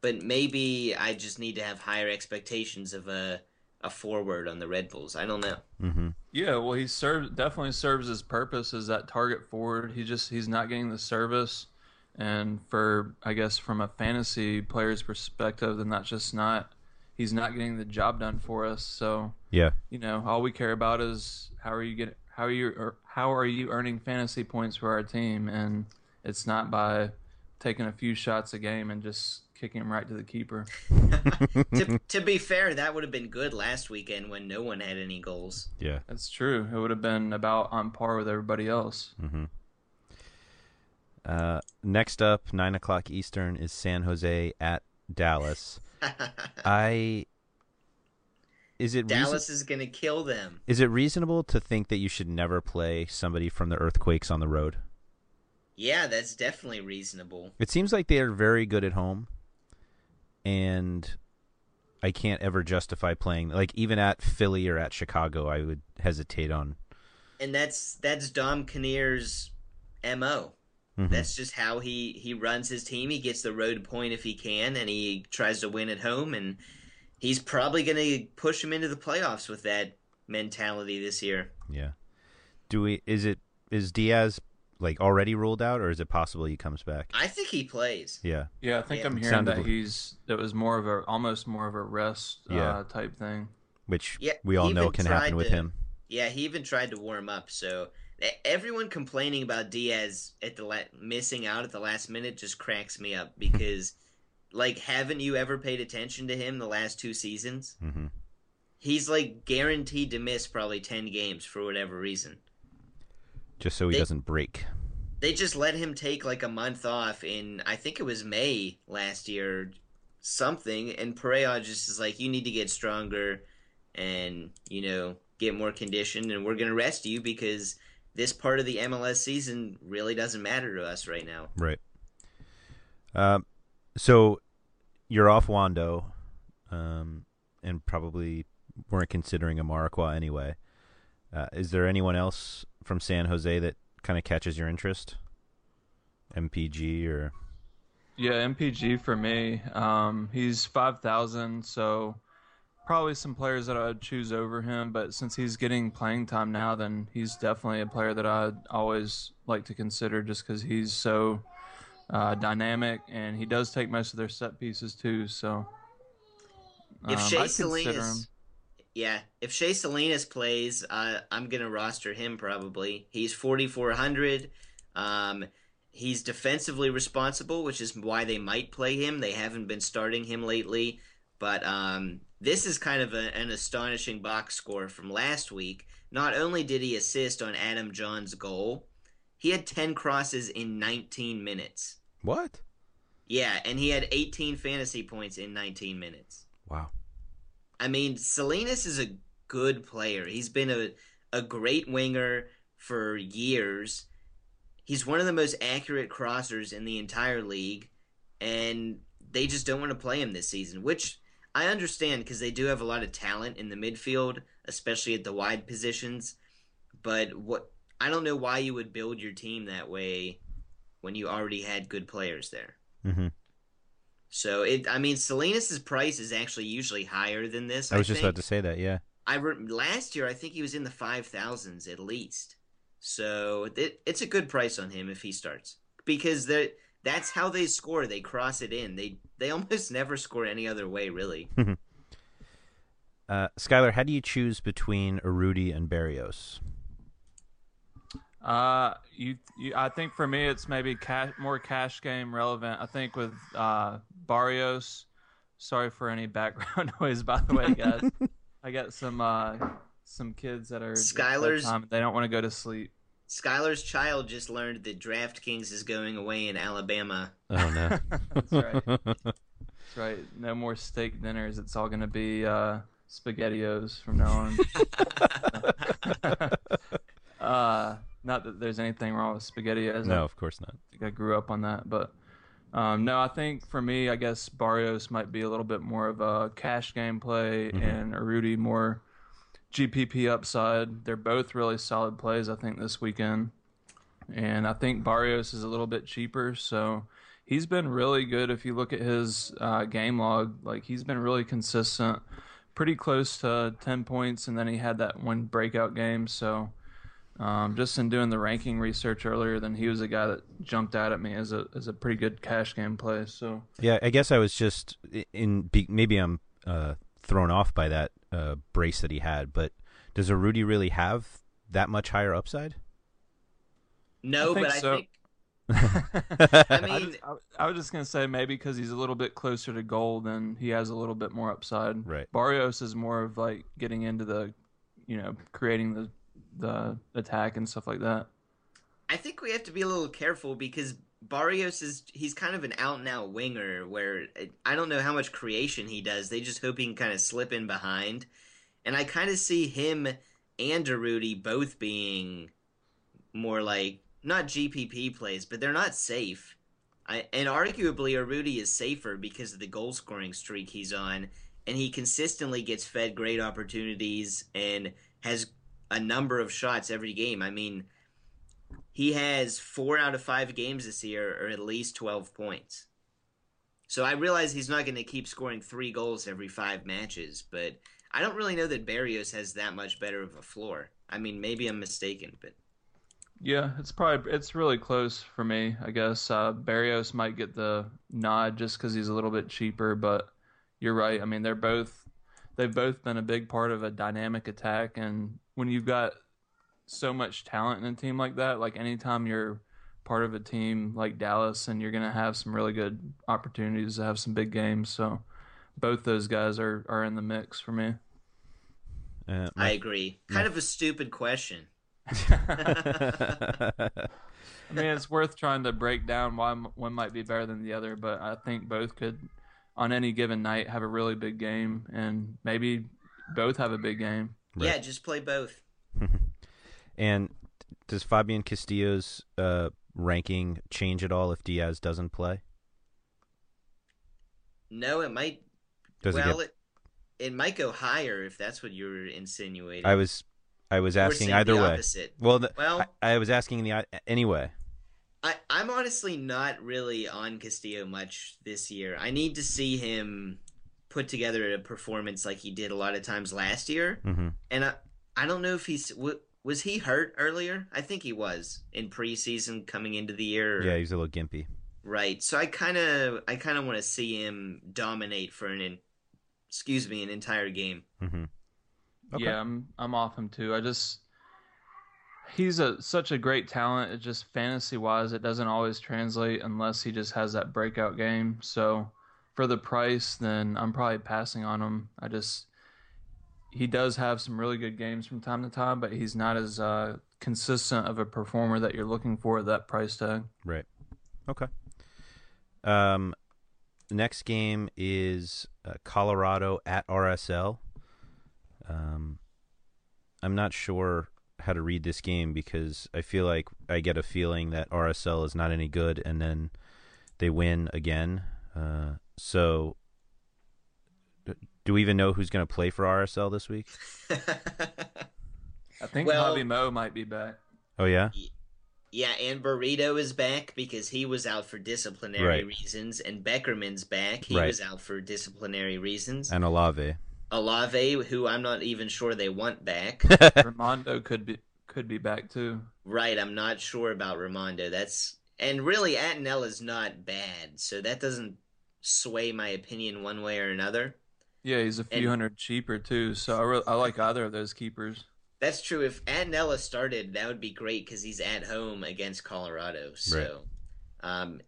But maybe I just need to have higher expectations of a a forward on the Red Bulls. I don't know. Mm-hmm. Yeah, well, he serves definitely serves his purpose as that target forward. He just he's not getting the service, and for I guess from a fantasy player's perspective, then that's just not he's not getting the job done for us. So Yeah. you know, all we care about is how are you get how are you or how are you earning fantasy points for our team, and it's not by taking a few shots a game and just kicking him right to the keeper. *laughs* to, *laughs* to be fair, that would have been good last weekend when no one had any goals. Yeah. That's true. It would have been about on par with everybody else. Mm-hmm. Uh, next up, nine o'clock Eastern is San Jose at Dallas. *laughs* I is it reason- Dallas is going to kill them. is it reasonable to think that you should never play somebody from the Earthquakes on the road? Yeah, that's definitely reasonable. It seems like they are very good at home, and I can't ever justify playing like even at Philly or at Chicago. I would hesitate on. and that's that's Dom Kinnear's mo. Mhm. That's just how he he runs his team. He gets the road point if he can, and he tries to win at home. And he's probably going to push him into the playoffs with that mentality this year. Yeah. Do we? Is it? Is Diaz like already ruled out, or is it possible he comes back? I think he plays. Yeah. Yeah, I think Yeah. I'm hearing Sounded that he's that was more of a almost more of a rest Yeah. uh, type thing. Which Yeah, we all know can tried happen with him. Yeah, he even tried to warm up. So everyone complaining about Diaz at the la- missing out at the last minute just cracks me up because, like, haven't you ever paid attention to him the last two seasons? hmm He's like guaranteed to miss probably ten games for whatever reason. Just so he They- doesn't break. They just let him take like a month off in I think it was May last year, something, and Pareja just is like, you need to get stronger, and you know get more conditioned, and we're gonna rest you because this part of the MLS season really doesn't matter to us right now. Right. Um. So you're off Wando, um, and probably weren't considering Amarikwa anyway. Uh, is there anyone else from San Jose that kind of catches your interest? MPG or Yeah, MPG for me. Um, he's five thousand, so probably some players that I'd choose over him. But since he's getting playing time now, then he's definitely a player that I'd always like to consider, just because he's so uh, dynamic and he does take most of their set pieces too. So If um, Shea consider him. Salinas, yeah, if Shea Salinas plays, uh, I'm gonna roster him probably. He's 4400. Um, he's defensively responsible, which is why they might play him. They haven't been starting him lately, but um, this is kind of a, an astonishing box score from last week. Not only did he assist on Adam Jahn's goal, he had 10 crosses in 19 minutes. what? Yeah, and he had 18 fantasy points in 19 minutes. Wow. I mean, Salinas is a good player. He's been a a great winger for years. He's one of the most accurate crossers in the entire league, and they just don't want to play him this season, which I understand because they do have a lot of talent in the midfield, especially at the wide positions. But what I don't know why you would build your team that way when you already had good players there. Mm-hmm. So it, I mean, Salinas's price is actually usually higher than this. I was I just about to say that. Yeah. I re- last year I think he was in the five thousands at least. So it, it's a good price on him if he starts because they that's how they score. They cross it in. They they *laughs* almost never score any other way really. Uh, Skylar, how do you choose between Urruti and Barrios? Uh, you, you, I think for me, it's maybe cash, more cash game relevant. I think with uh, Barrios. Sorry for any background *laughs* noise, by the way, guys. *laughs* I got some uh, some kids that are Skylar's- bedtime, They don't want to go to sleep. Skylar's child just learned that DraftKings is going away in Alabama. Oh no. *laughs* That's right. *laughs* That's right. No more steak dinners. It's all going to be uh, SpaghettiOs from now on. *laughs* uh, not that there's anything wrong with SpaghettiOs. no, of course not. think I grew up on that, but um, no, I think for me, I guess Barrios might be a little bit more of a cash game play, Mhm. and Rudy more GPP upside. They're both really solid plays, I think, this weekend, and I think Barrios is a little bit cheaper, so he's been really good. If you look at his uh, game log, like he's been really consistent, pretty close to ten points, and then he had that one breakout game, so. Um, just in doing the ranking research earlier, then he was a guy that jumped out at me as a as a pretty good cash game play. So Yeah, I guess I was just in. be- Maybe I'm uh, thrown off by that uh, brace that he had, but does a Rudy really have that much higher upside? No, I think but I think *laughs* I I, mean just, I, I was just gonna say maybe because he's a little bit closer to goal, then he has a little bit more upside. Right. Barrios is more of like getting into the, you know, creating the the attack and stuff like that. I think we have to be a little careful because Barrios is he's kind of an out and out winger where I don't know how much creation he does. They just hope he can kind of slip in behind. And I kind of see him and Urruti both being more like not GPP plays, but they're not safe. I, and arguably Urruti is safer because of the goal scoring streak he's on and he consistently gets fed great opportunities and has a number of shots every game. I mean, he has four out of five games this year or at least 12 points. So I realize he's not going to keep scoring three goals every five matches, but I don't really know that Barrios has that much better of a floor. I mean, maybe I'm mistaken, but Yeah, it's probably it's really close for me. I guess uh, Barrios might get the nod just because he's a little bit cheaper, but you're right. I mean, they're both they've both been a big part of a dynamic attack, and when you've got so much talent in a team like that, like anytime you're part of a team like Dallas, and you're gonna have some really good opportunities to have some big games. So both those guys are are in the mix for me. Uh, I agree. Kind of a stupid question. *laughs* I mean, it's worth trying to break down why one might be better than the other, but I think both could, on any given night, have a really big game, and maybe both have a big game. Yeah, just play both. *laughs* and does Fabian Castillo's uh, ranking change at all if Diaz doesn't play? No, it might. Does it well, get- it it might go higher if that's what you were insinuating. I was I was asking either the way. opposite. Well, the, Well- I, I was asking the anyway. I, I'm honestly not really on Castillo much this year. I need to see him put together a performance like he did a lot of times last year. Mhm. And I, I don't know if he's w- was he hurt earlier. I think he was in preseason coming into the year. Yeah, he's a little gimpy. Right. So I kind of I kind of want to see him dominate for an in, excuse me an entire game. Mm-hmm. Okay. Yeah, I'm I'm off him too. I just he's a such a great talent. It just fantasy wise, it doesn't always translate unless he just has that breakout game. So for the price, then I'm probably passing on him. I just he does have some really good games from time to time, but he's not as uh, consistent of a performer that you're looking for at that price tag. Right. Okay. Um, next game is uh, Colorado at RSL. Um, I'm not sure how to read this game because I feel like I get a feeling that RSL is not any good, and then they win again. Uh, so, do we even know who's going to play for RSL this week? *laughs* I think Well- Javi Mo might be back. Oh yeah, Yeah, and Burrito is back because he was out for disciplinary Right. reasons, and Beckerman's back. He Right. was out for disciplinary reasons. and Olave. Olave, who I'm not even sure they want back. *laughs* Rimando could be could be back too. right, I'm not sure about Rimando. That's and really Attinell is not bad, so that doesn't sway my opinion one way or another. Yeah, he's a few And- hundred cheaper too. So I, re- I like either of those keepers. That's true. If Attinella started, that would be great because he's at home against Colorado. So, um,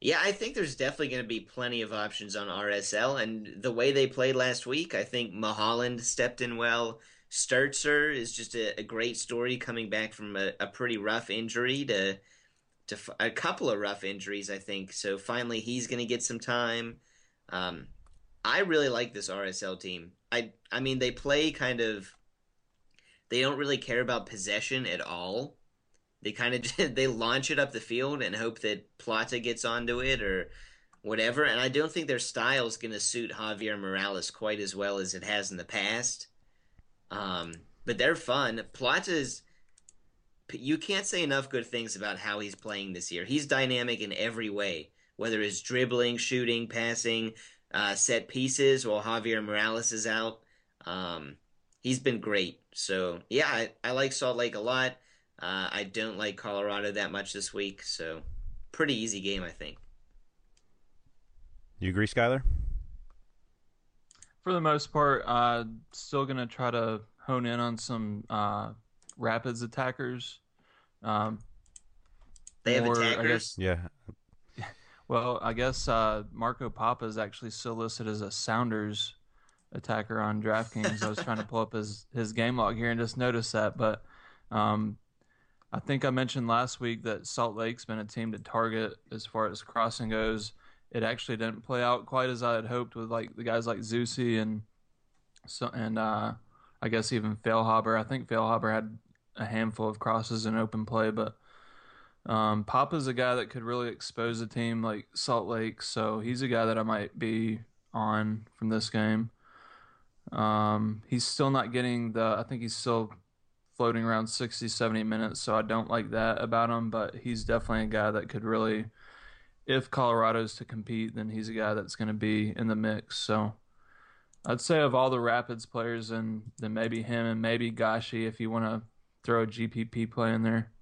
yeah, I think there's definitely going to be plenty of options on RSL. And the way they played last week, I think Mulholland stepped in well. Stertzer is just a, a great story coming back from a, a pretty rough injury to to f- a couple of rough injuries, I think. So finally, he's going to get some time. Um, I really like this RSL team. I I mean, they play kind of they don't really care about possession at all. They kind of *laughs* they launch it up the field and hope that Plata gets onto it or whatever. And I don't think their style is going to suit Javier Morales quite as well as it has in the past. Um, but they're fun. Plata is. You can't say enough good things about how he's playing this year. He's dynamic in every way, whether it's dribbling, shooting, passing, uh, set pieces while Javier Morales is out. Um, he's been great. So yeah, I, I like Salt Lake a lot. Uh, I don't like Colorado that much this week, so pretty easy game, I think. You agree, Skyler? For the most part, uh, still gonna try to hone in on some uh, Rapids attackers. Um, They have more, attackers. guess- Yeah. Well, I guess uh, Marco Pappa is actually still listed as a Sounders attacker on DraftKings. I was trying to pull up his his game log here and just noticed that, but um, I think I mentioned last week that Salt Lake's been a team to target as far as crossing goes. It actually didn't play out quite as I had hoped with like the guys like Zusi and so and uh, I guess even Feilhaber. I think Feilhaber had a handful of crosses in open play, but um, Pappa's a guy that could really expose a team like Salt Lake, so he's a guy that I might be on from this game. Um, he's still not getting the, I think he's still floating around 60, 70 minutes, so I don't like that about him, but he's definitely a guy that could really, if Colorado's to compete, then he's a guy that's going to be in the mix. So I'd say of all the Rapids players, and then maybe him and maybe Gashi if you want to throw a GPP play in there.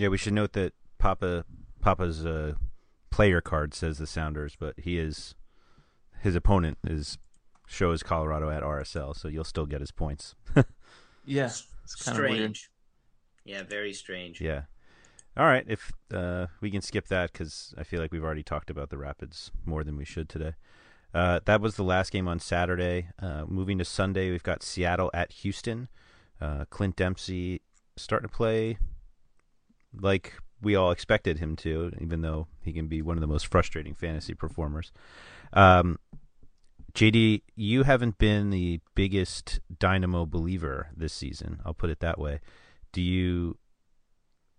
Yeah, we should note that Pappa Pappa's uh, player card says the Sounders, but he is his opponent is shows Colorado at RSL, so you'll still get his points. *laughs* Yeah, it's kind of weird. Strange. Yeah, very strange. yeah. All right, if uh, we can skip that because I feel like we've already talked about the Rapids more than we should today. Uh, that was the last game on Saturday. Uh, moving to Sunday, we've got Seattle at Houston. Uh, Clint Dempsey starting to play like we all expected him to, even though he can be one of the most frustrating fantasy performers. Um, JD, you haven't been the biggest Dynamo believer this season. I'll put it that way. Do you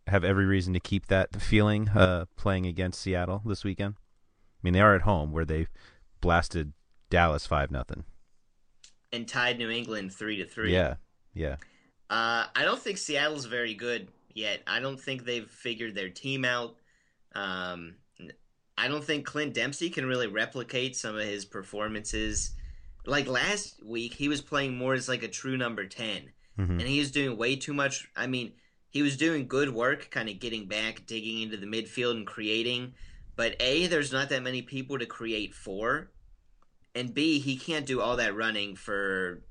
have every reason to keep that feeling uh, playing against Seattle this weekend? I mean, they are at home where they blasted Dallas five nothing. And tied New England three to three. Yeah, yeah. Uh, I don't think Seattle's very good yet. I don't think they've figured their team out. Um, I don't think Clint Dempsey can really replicate some of his performances. Like last week, he was playing more as like a true number 10, Mhm. and he was doing way too much. I mean, he was doing good work, kind of getting back, digging into the midfield, and creating. But A, there's not that many people to create for. And B, he can't do all that running for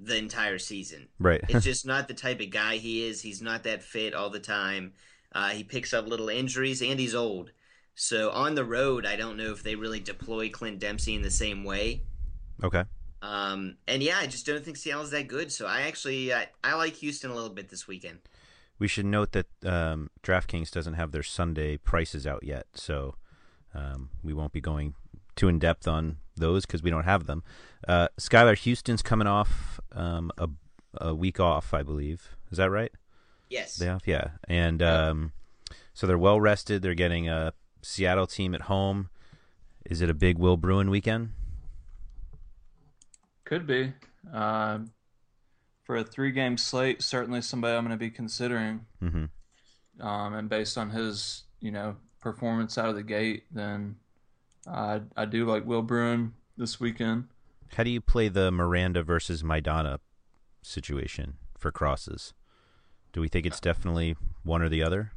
the entire season. Right. it's *laughs* just not the type of guy he is. He's not that fit all the time. Uh, he picks up little injuries and he's old. So on the road, I don't know if they really deploy Clint Dempsey in the same way. Okay. Um, and yeah, I just don't think Seattle's that good. So I actually I, I like Houston a little bit this weekend. We should note that um, DraftKings doesn't have their Sunday prices out yet, so um, we won't be going too in depth on those because we don't have them. Uh, Skylar Houston's coming off um, a a week off, I believe. Is that right? Yes. Day off, yeah. And um, so they're well rested. They're getting a Seattle team at home. Is it a big Will Bruin weekend? Could be. Uh, for a three game slate, certainly somebody I'm going to be considering. Mm-hmm. Um, and based on his, you know, performance out of the gate, then I I do like Will Bruin this weekend. How do you play the Miranda versus Maidana situation for crosses? Do we think it's definitely one or the other?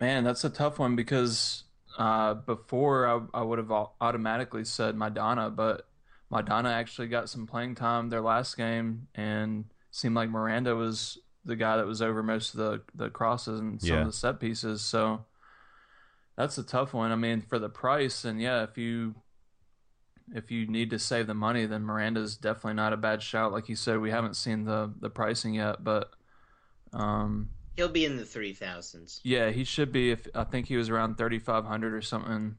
Man, that's a tough one because uh, before I, I would have automatically said Maidana, but Maidana actually got some playing time their last game and seemed like Miranda was the guy that was over most of the, the crosses and some Yeah. of the set pieces. So that's a tough one. I mean, for the price, and yeah, if you if you need to save the money, then Miranda's definitely not a bad shout. Like you said, we haven't seen the the pricing yet, but um, He'll be in the three thousands. yeah, he should be. If I think he was around thirty five hundred or something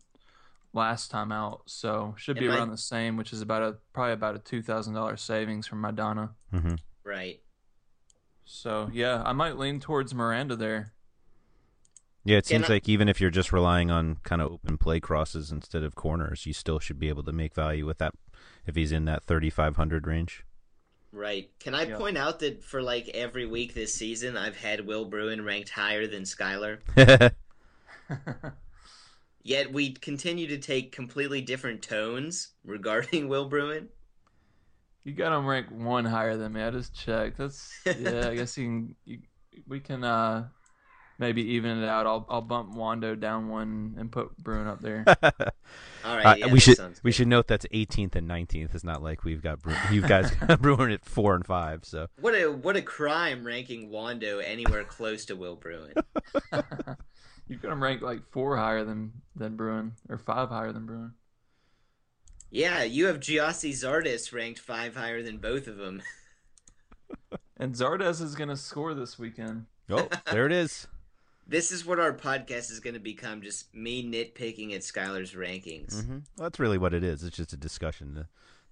last time out, so should be Am I- around the same, which is about a probably about a two thousand dollars savings from Maidana. Mm-hmm. Right. So yeah, I might lean towards Miranda there. Yeah, it seems I- like even if you're just relying on kind of open play crosses instead of corners, you still should be able to make value with that if he's in that 3500 range. Right. Can I Yeah. point out that for like every week this season, I've had Will Bruin ranked higher than Skylar? *laughs* *laughs* Yet we continue to take completely different tones regarding *laughs* Will Bruin. You got him ranked one higher than me. I just checked. That's yeah. I guess you can. You, we can uh maybe even it out. I'll I'll bump Wando down one and put Bruin up there. *laughs* All right. Uh, yeah, we should we should note that's 18th and 19th. It's not like we've got Bru- you guys got *laughs* *laughs* Bruin at four and five. So What a what a crime ranking Wando anywhere close to Will Bruin. you got him ranked like four higher than than Bruin or five higher than Bruin. Yeah, you have Gyasi Zardes ranked five higher than both of them. And Zardes is gonna score this weekend. oh, there it is. This is what our podcast is going to become: just me nitpicking at Skylar's rankings. hmm Well, that's really what it is. It's just a discussion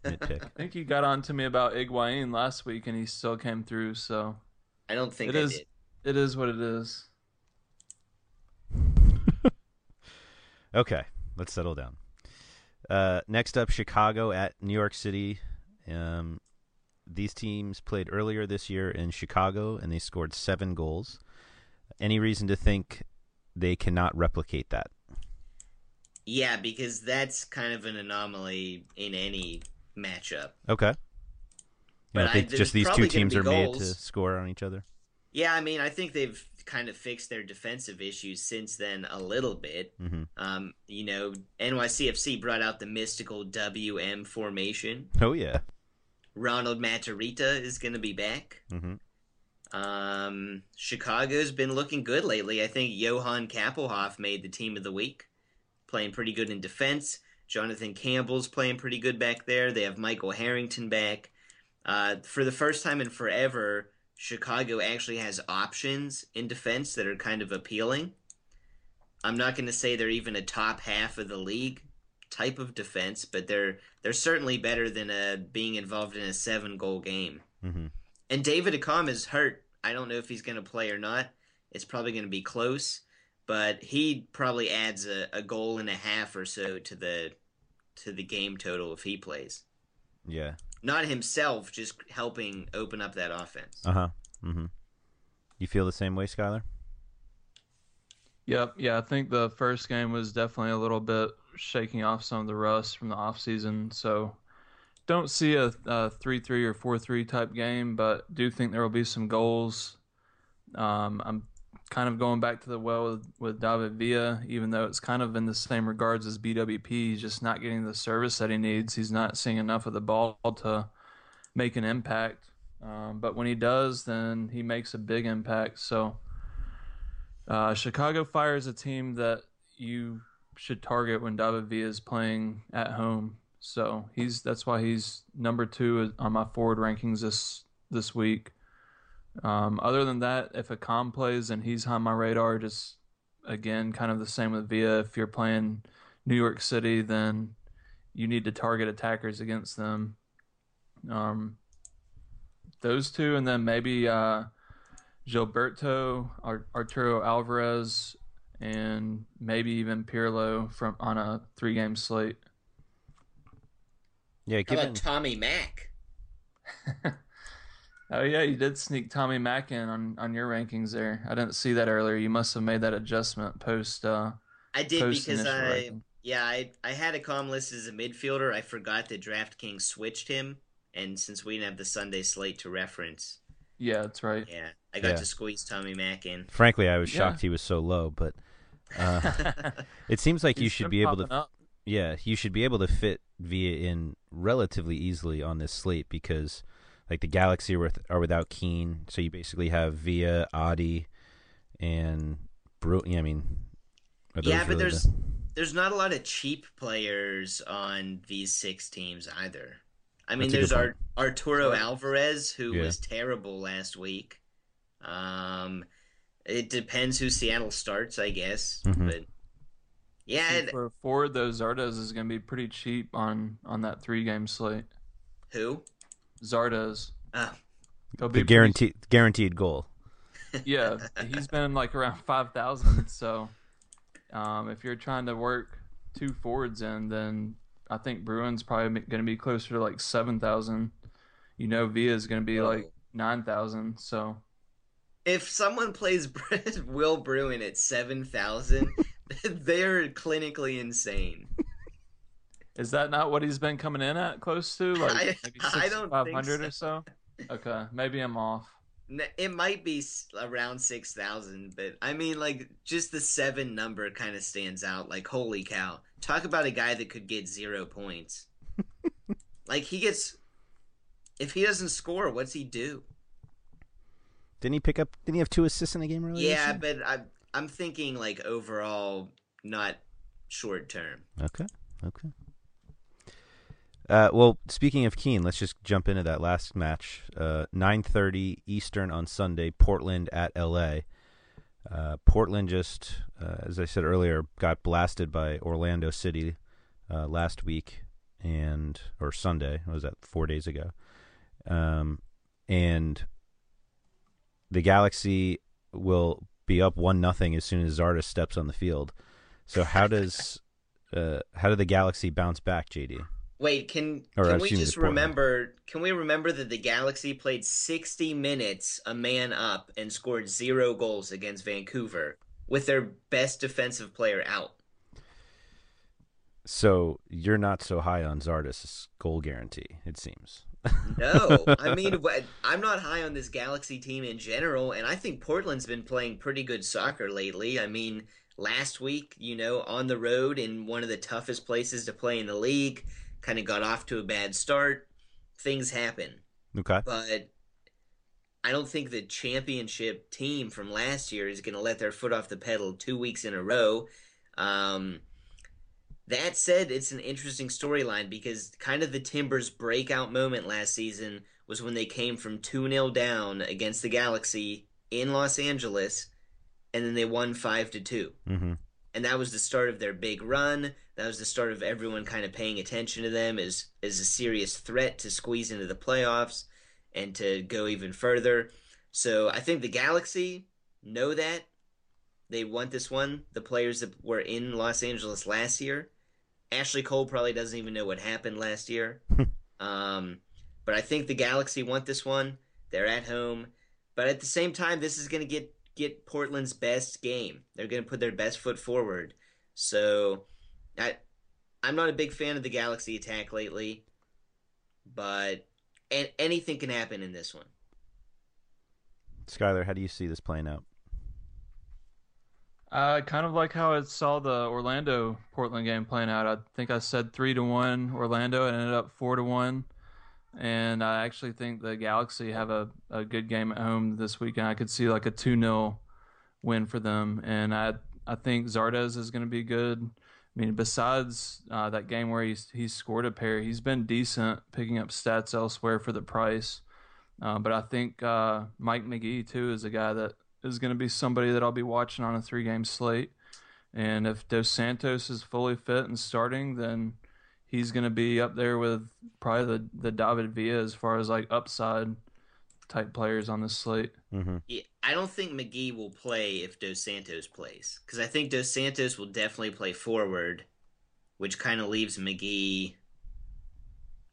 to nitpick. *laughs* I think you got on to me about Higuain last week, and he still came through. So I don't think it I is. did. It is what it is. *laughs* Okay, let's settle down. Uh, next up, Chicago at New York City. Um, these teams played earlier this year in Chicago, and they scored seven goals. Any reason to think they cannot replicate that? Yeah, because that's kind of an anomaly in any matchup. Okay. You But I- think just these two teams are made to score on each other? Yeah, I mean, I think they've kind of fixed their defensive issues since then a little bit. hmm Um, you know, NYCFC brought out the mystical WM formation. Oh yeah. Ronald Matarrita is going to be back. hmm Um, Chicago's been looking good lately. I think Johan Kappelhof made the team of the week, playing pretty good in defense. Jonathan Campbell's playing pretty good back there. They have Michael Harrington back. Uh, for the first time in forever, Chicago actually has options in defense that are kind of appealing. I'm not going to say they're even a top half of the league type of defense, but they're they're certainly better than uh, being involved in a seven goal game. hmm And David Accam is hurt. I don't know if he's going to play or not. It's probably going to be close, but he probably adds a, a goal and a half or so to the to the game total if he plays. Yeah. Not himself, just helping open up that offense. Uh huh. Mm-hmm. You feel the same way, Skylar? Yep. Yeah, I think the first game was definitely a little bit shaking off some of the rust from the off season. So don't see a, a three-three or four-three type game, but do think there will be some goals. Um, I'm kind of going back to the well with, with David Villa, even though it's kind of in the same regards as BWP. He's just not getting the service that he needs. He's not seeing enough of the ball to make an impact. Um, but when he does, then he makes a big impact. So. Uh, Chicago Fire is a team that you should target when David Villa is playing at home. So he's that's why he's number two on my forward rankings this this week. Um, other than that, if Accam plays and he's on my radar, just again kind of the same with Villa. If you're playing New York City, then you need to target attackers against them. Um, those two, and then maybe uh, Gilberto, Arturo Alvarez, and maybe even Pirlo from on a three game slate. Yeah, How given about Tommy Mack? *laughs* oh yeah, you did sneak Tommy Mack in on, on your rankings there. I didn't see that earlier. You must have made that adjustment post. Uh, I did post because I ranking. yeah I I had Accam list as a midfielder. I forgot that DraftKings switched him, and since we didn't have the Sunday slate to reference, Yeah, that's right. yeah, I got Yeah. to squeeze Tommy Mack in. frankly, I was Yeah. shocked he was so low, but uh, *laughs* it seems like you should be able to. up. Yeah, you should be able to fit Villa in relatively easily on this slate because, like, the Galaxy are, with, are without Keane, so you basically have Villa, Adi, and Bru. Yeah, I mean, Yeah, but really there's the- there's not a lot of cheap players on these six teams either. I mean, That's there's Ar- Arturo. Alvarez who Yeah. was terrible last week. Um, it depends who Seattle starts, I guess. Mhm. But yeah, See, it- for forward, though, Zardes is going to be pretty cheap on on that three game slate. who? Zardes. Oh, He'll the be pretty- guaranteed guaranteed goal. *laughs* yeah, he's been like around *laughs* five thousand. So, um, if you're trying to work two forwards in, then I think Bruins probably going to be closer to like seven thousand. You know, Villa is going to be Whoa. like nine thousand. So, if someone plays *laughs* Will Bruin at seven thousand, *laughs* they're clinically insane. is that not what he's been coming in at close to? *laughs* Like I- maybe I don't think 6,500 or so. Okay, maybe I'm off. It might be around six thousand, but I mean, like, just the seven number kind of stands out. Like, holy cow! Talk about a guy that could get zero points. *laughs* like he gets, if he doesn't score, what's he do? Didn't he pick up? Didn't he have two assists in the game earlier? yeah, but I, I'm thinking like overall, not short term. Okay. Okay. Uh, well, speaking of Keane, let's just jump into that last match. Uh, 9:30 Eastern on Sunday, Portland at LA. Uh, Portland just, uh, as I said earlier, got blasted by Orlando City uh, last week and or Sunday. What was that? Four days ago. Um, and the Galaxy will be up one nothing as soon as Zardes steps on the field. So how does *laughs* uh, how did the Galaxy bounce back, JD? Wait, can Or, can we just remember? Can we remember that the Galaxy played 60 minutes, a man up, and scored zero goals against Vancouver with their best defensive player out? So you're not so high on Zardes' goal guarantee, it seems. No, I *laughs* mean, I'm not high on this Galaxy team in general, and I think Portland's been playing pretty good soccer lately. I mean, last week, you know, on the road in one of the toughest places to play in the league, kind of got off to a bad start. Things happen. Okay. but I don't think the championship team from last year is going to let their foot off the pedal two weeks in a row. Um, that said, it's an interesting storyline because kind of the Timbers' breakout moment last season was when they came from 2 0 down against the Galaxy in Los Angeles, and then they won 5 to 2 Mm-hmm. and that was the start of their big run. That was the start of everyone kind of paying attention to them as as a serious threat to squeeze into the playoffs and to go even further. So I think the Galaxy know that they want this one. The players that were in Los Angeles last year, Ashley Cole probably doesn't even know what happened last year. um, but I think the Galaxy want this one. They're at home, but at the same time, this is going to get get Portland's best game. They're going to put their best foot forward. So, I I'm not a big fan of the Galaxy attack lately, but and anything can happen in this one. Skylar, how do you see this playing out? Uh, kind of like how I saw the Orlando Portland game playing out. I think I said three to one Orlando. It ended up four to one, and I actually think the Galaxy have a, a good game at home this weekend. I could see like a two 0 win for them, and I I think Zardes is going to be good. I mean, besides uh, that game where he's he's scored a pair, he's been decent picking up stats elsewhere for the price. Uh, but I think uh, Mike Magee too is a guy that is going to be somebody that I'll be watching on a three game slate. And if Dos Santos is fully fit and starting, then he's going to be up there with probably the the David Villa as far as like upside type players on this slate. Mm-hmm. Yeah, I don't think Magee will play if Dos Santos plays because I think Dos Santos will definitely play forward, which kind of leaves Magee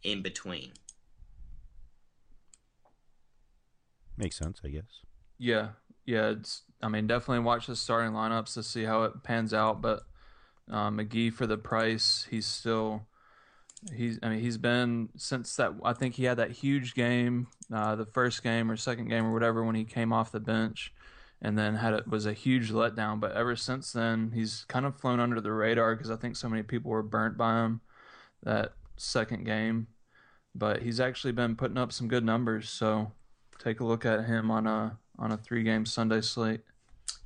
in between. Makes sense, I guess. Yeah, yeah. It's I mean definitely watch the starting lineups to see how it pans out. But uh, Magee for the price, he's still he's I mean he's been since that I think he had that huge game, uh, the first game or second game or whatever when he came off the bench, and then had it was a huge letdown. But ever since then, he's kind of flown under the radar because I think so many people were burnt by him that second game. But he's actually been putting up some good numbers, so take a look at him on a on a three game Sunday slate.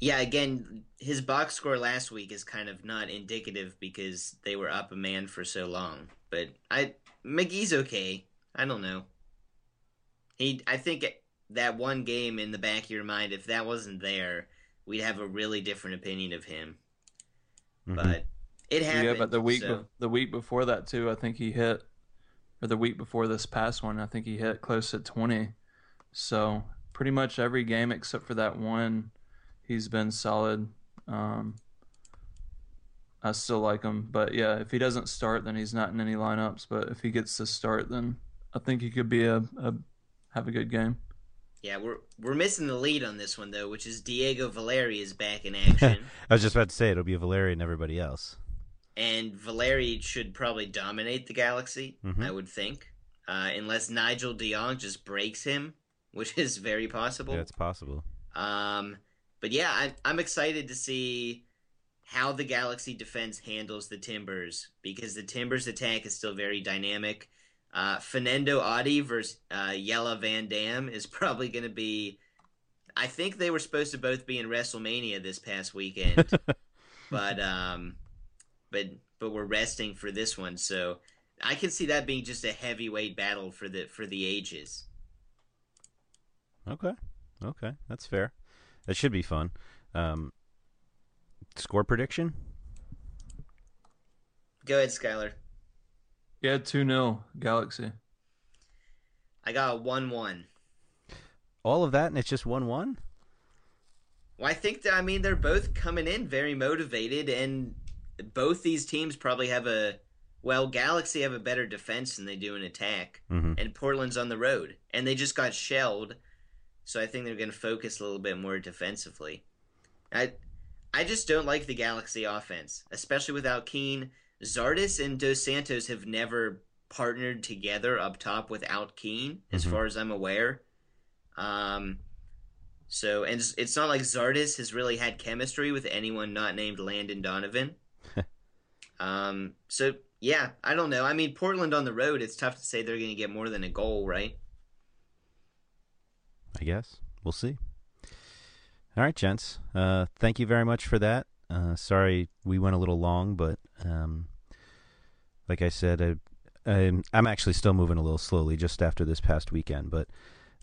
Yeah, again, his box score last week is kind of not indicative because they were up a man for so long. But I Magee's okay. I don't know. He, I think that one game in the back of your mind, if that wasn't there, we'd have a really different opinion of him. Mhm. But it happened. Yeah, but the week so- be- the week before that too, I think he hit, or the week before this past one, I think he hit close to twenty. So pretty much every game except for that one, he's been solid. Um, I still like him, but yeah, if he doesn't start, then he's not in any lineups. But if he gets to start, then I think he could be a, a have a good game. Yeah, we're we're missing the lead on this one though, which is Diego Valeri is back in action, *laughs* I was just about to say it'll be Valeri and everybody else. and Valeri should probably dominate the Galaxy. Mhm. I would think, uh, unless Nigel de Jong just breaks him, *laughs* which is very possible. Yeah, it's possible. Um, but yeah, I'm, I'm excited to see how the Galaxy defense handles the Timbers because the Timbers attack is still very dynamic. Uh, Fernando Adi versus uh, Jelle Van Damme is probably going to be. I think they were supposed to both be in WrestleMania this past weekend, *laughs* but um, but but we're resting for this one, so I can see that being just a heavyweight battle for the for the ages. Okay. Okay. That's fair. That should be fun. Um, score prediction? Go ahead, Skylar. Yeah, two 0 Galaxy. I got a one-one. All of that and it's just 1 1? Well, I think that I mean they're both coming in very motivated, and both these teams probably have a well, Galaxy have a better defense than they do in attack, Mhm. and Portland's on the road, and they just got shelled, so I think they're going to focus a little bit more defensively. I I just don't like the Galaxy offense, especially without Keane. Zardes and Dos Santos have never partnered together up top without Keane, as Mhm. far as I'm aware. Um, so, and it's, it's not like Zardes has really had chemistry with anyone not named Landon Donovan. *laughs* um, so yeah, I don't know. I mean, Portland on the road, it's tough to say they're going to get more than a goal, right? I guess. We'll see. All right, gents. Uh, thank you very much for that. Uh, sorry we went a little long, but um, like I said, I, I'm, I'm actually still moving a little slowly just after this past weekend. But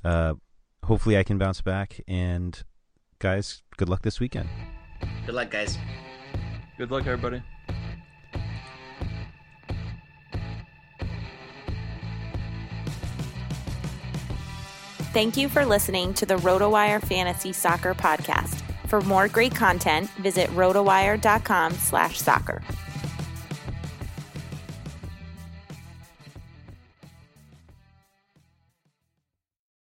uh, hopefully I can bounce back. And guys, good luck this weekend. Good luck, guys. Good luck, everybody. Thank you for listening to the RotoWire Fantasy Soccer Podcast. For more great content, visit rotowire.com slash soccer.